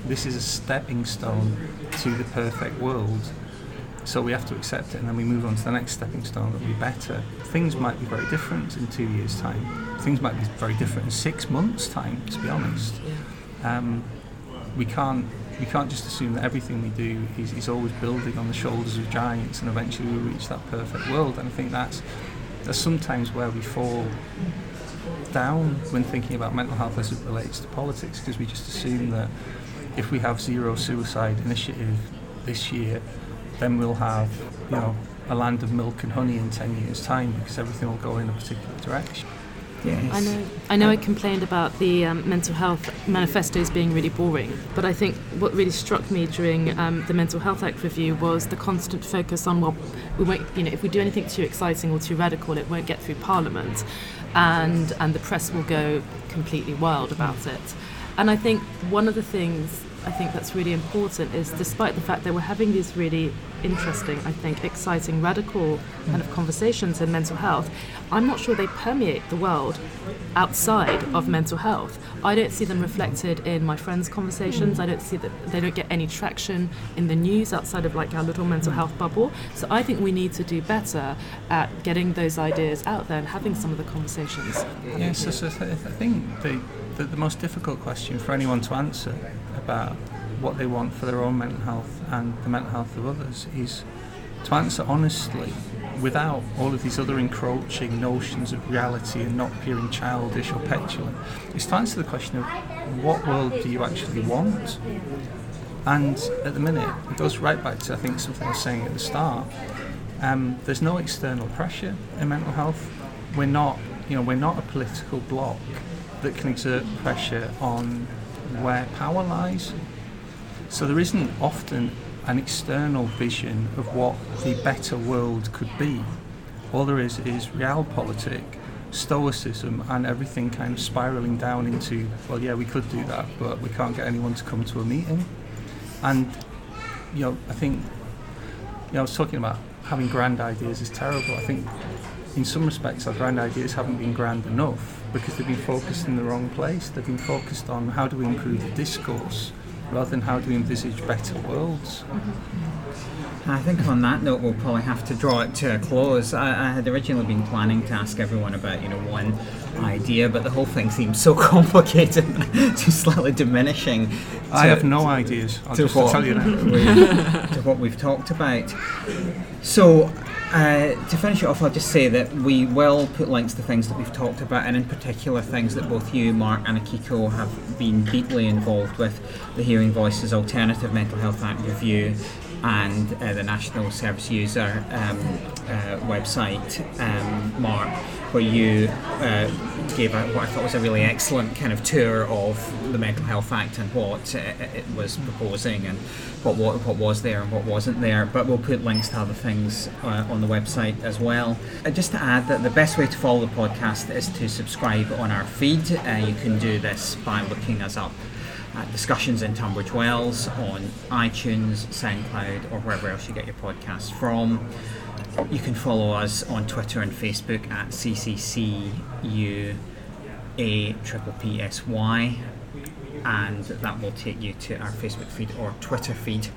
this is a stepping stone to the perfect world. So we have to accept it, and then we move on to the next stepping stone that will be better. Things might be very different in two years' time. Things might be very different in six months' time. To be honest, um, we can't we can't just assume that everything we do is, is always building on the shoulders of giants, and eventually we reach that perfect world. And I think that's that's sometimes where we fall down when thinking about mental health as it relates to politics, because we just assume that if we have zero suicide initiative this year, then we'll have, you know, a land of milk and honey in 10 years' time because everything will go in a particular direction. Yes. I know. I know. I complained about the um, mental health manifestos being really boring, but I think what really struck me during um, the Mental Health Act review was the constant focus on well, we won't, you know, if we do anything too exciting or too radical, it won't get through Parliament, and and the press will go completely wild about it. And I think one of the things I think that's really important is despite the fact that we're having these really interesting, I think, exciting, radical kind of conversations in mental health, I'm not sure they permeate the world outside of mental health. I don't see them reflected in my friends' conversations. I don't see that they don't get any traction in the news outside of like our little mental health bubble. So I think we need to do better at getting those ideas out there and having some of the conversations. Yes, so, so I think the, the, the most difficult question for anyone to answer about what they want for their own mental health and the mental health of others is to answer honestly without all of these other encroaching notions of reality and not appearing childish or petulant is to answer the question of what world do you actually want? And at the minute it goes right back to I think something I was saying at the start. Um, there's no external pressure in mental health. We're not you know we're not a political bloc that can exert pressure on where power lies. So there isn't often an external vision of what the better world could be. All there is is realpolitik, stoicism, and everything kind of spiraling down into, well, yeah, we could do that, but we can't get anyone to come to a meeting. And, you know, I think, you know, I was talking about having grand ideas is terrible. I think in some respects our grand ideas haven't been grand enough because they've been focused in the wrong place. They've been focused on how do we improve the discourse rather than how do we envisage better worlds. I think on that note, we'll probably have to draw it to a close. I, I, had originally been planning to ask everyone about, you know, one idea, but the whole thing seems so complicated, to slightly diminishing. To, I have no ideas. I'll to just what, tell you now. we, to what we've talked about. So, uh, to finish it off, I'll just say that we will put links to things that we've talked about, and in particular things that both you, Mark, and Akiko have been deeply involved with. The Hearing Voices Alternative Mental Health Act review and uh, the National Service User um, uh, website, um, Mark, where you uh, gave a, what I thought was a really excellent kind of tour of the Mental Health Act and what uh, it was proposing and what, what what was there and what wasn't there. But we'll put links to other things uh, on the website as well. And just to add that the best way to follow the podcast is to subscribe on our feed. Uh, you can do this by looking us up uh, discussions in Tunbridge Wells on iTunes, SoundCloud, or wherever else you get your podcasts from. You can follow us on Twitter and Facebook at CCCU A triple PSY, and that will take you to our Facebook feed or Twitter feed.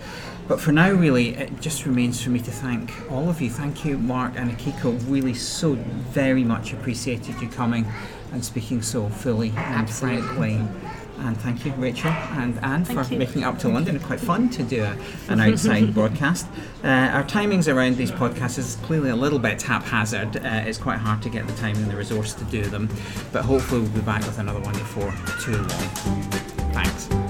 But for now, really, it just remains for me to thank all of you. Thank you, Mark and Akiko. Really, so very much appreciated you coming and speaking so fully and Absolutely. frankly. And thank you, Rachel and Anne, for you. making it up to London. Quite fun to do a, an outside broadcast. Uh, our timings around these podcasts is clearly a little bit haphazard. Uh, it's quite hard to get the time and the resource to do them. But hopefully, we'll be back with another one before too long. Thanks.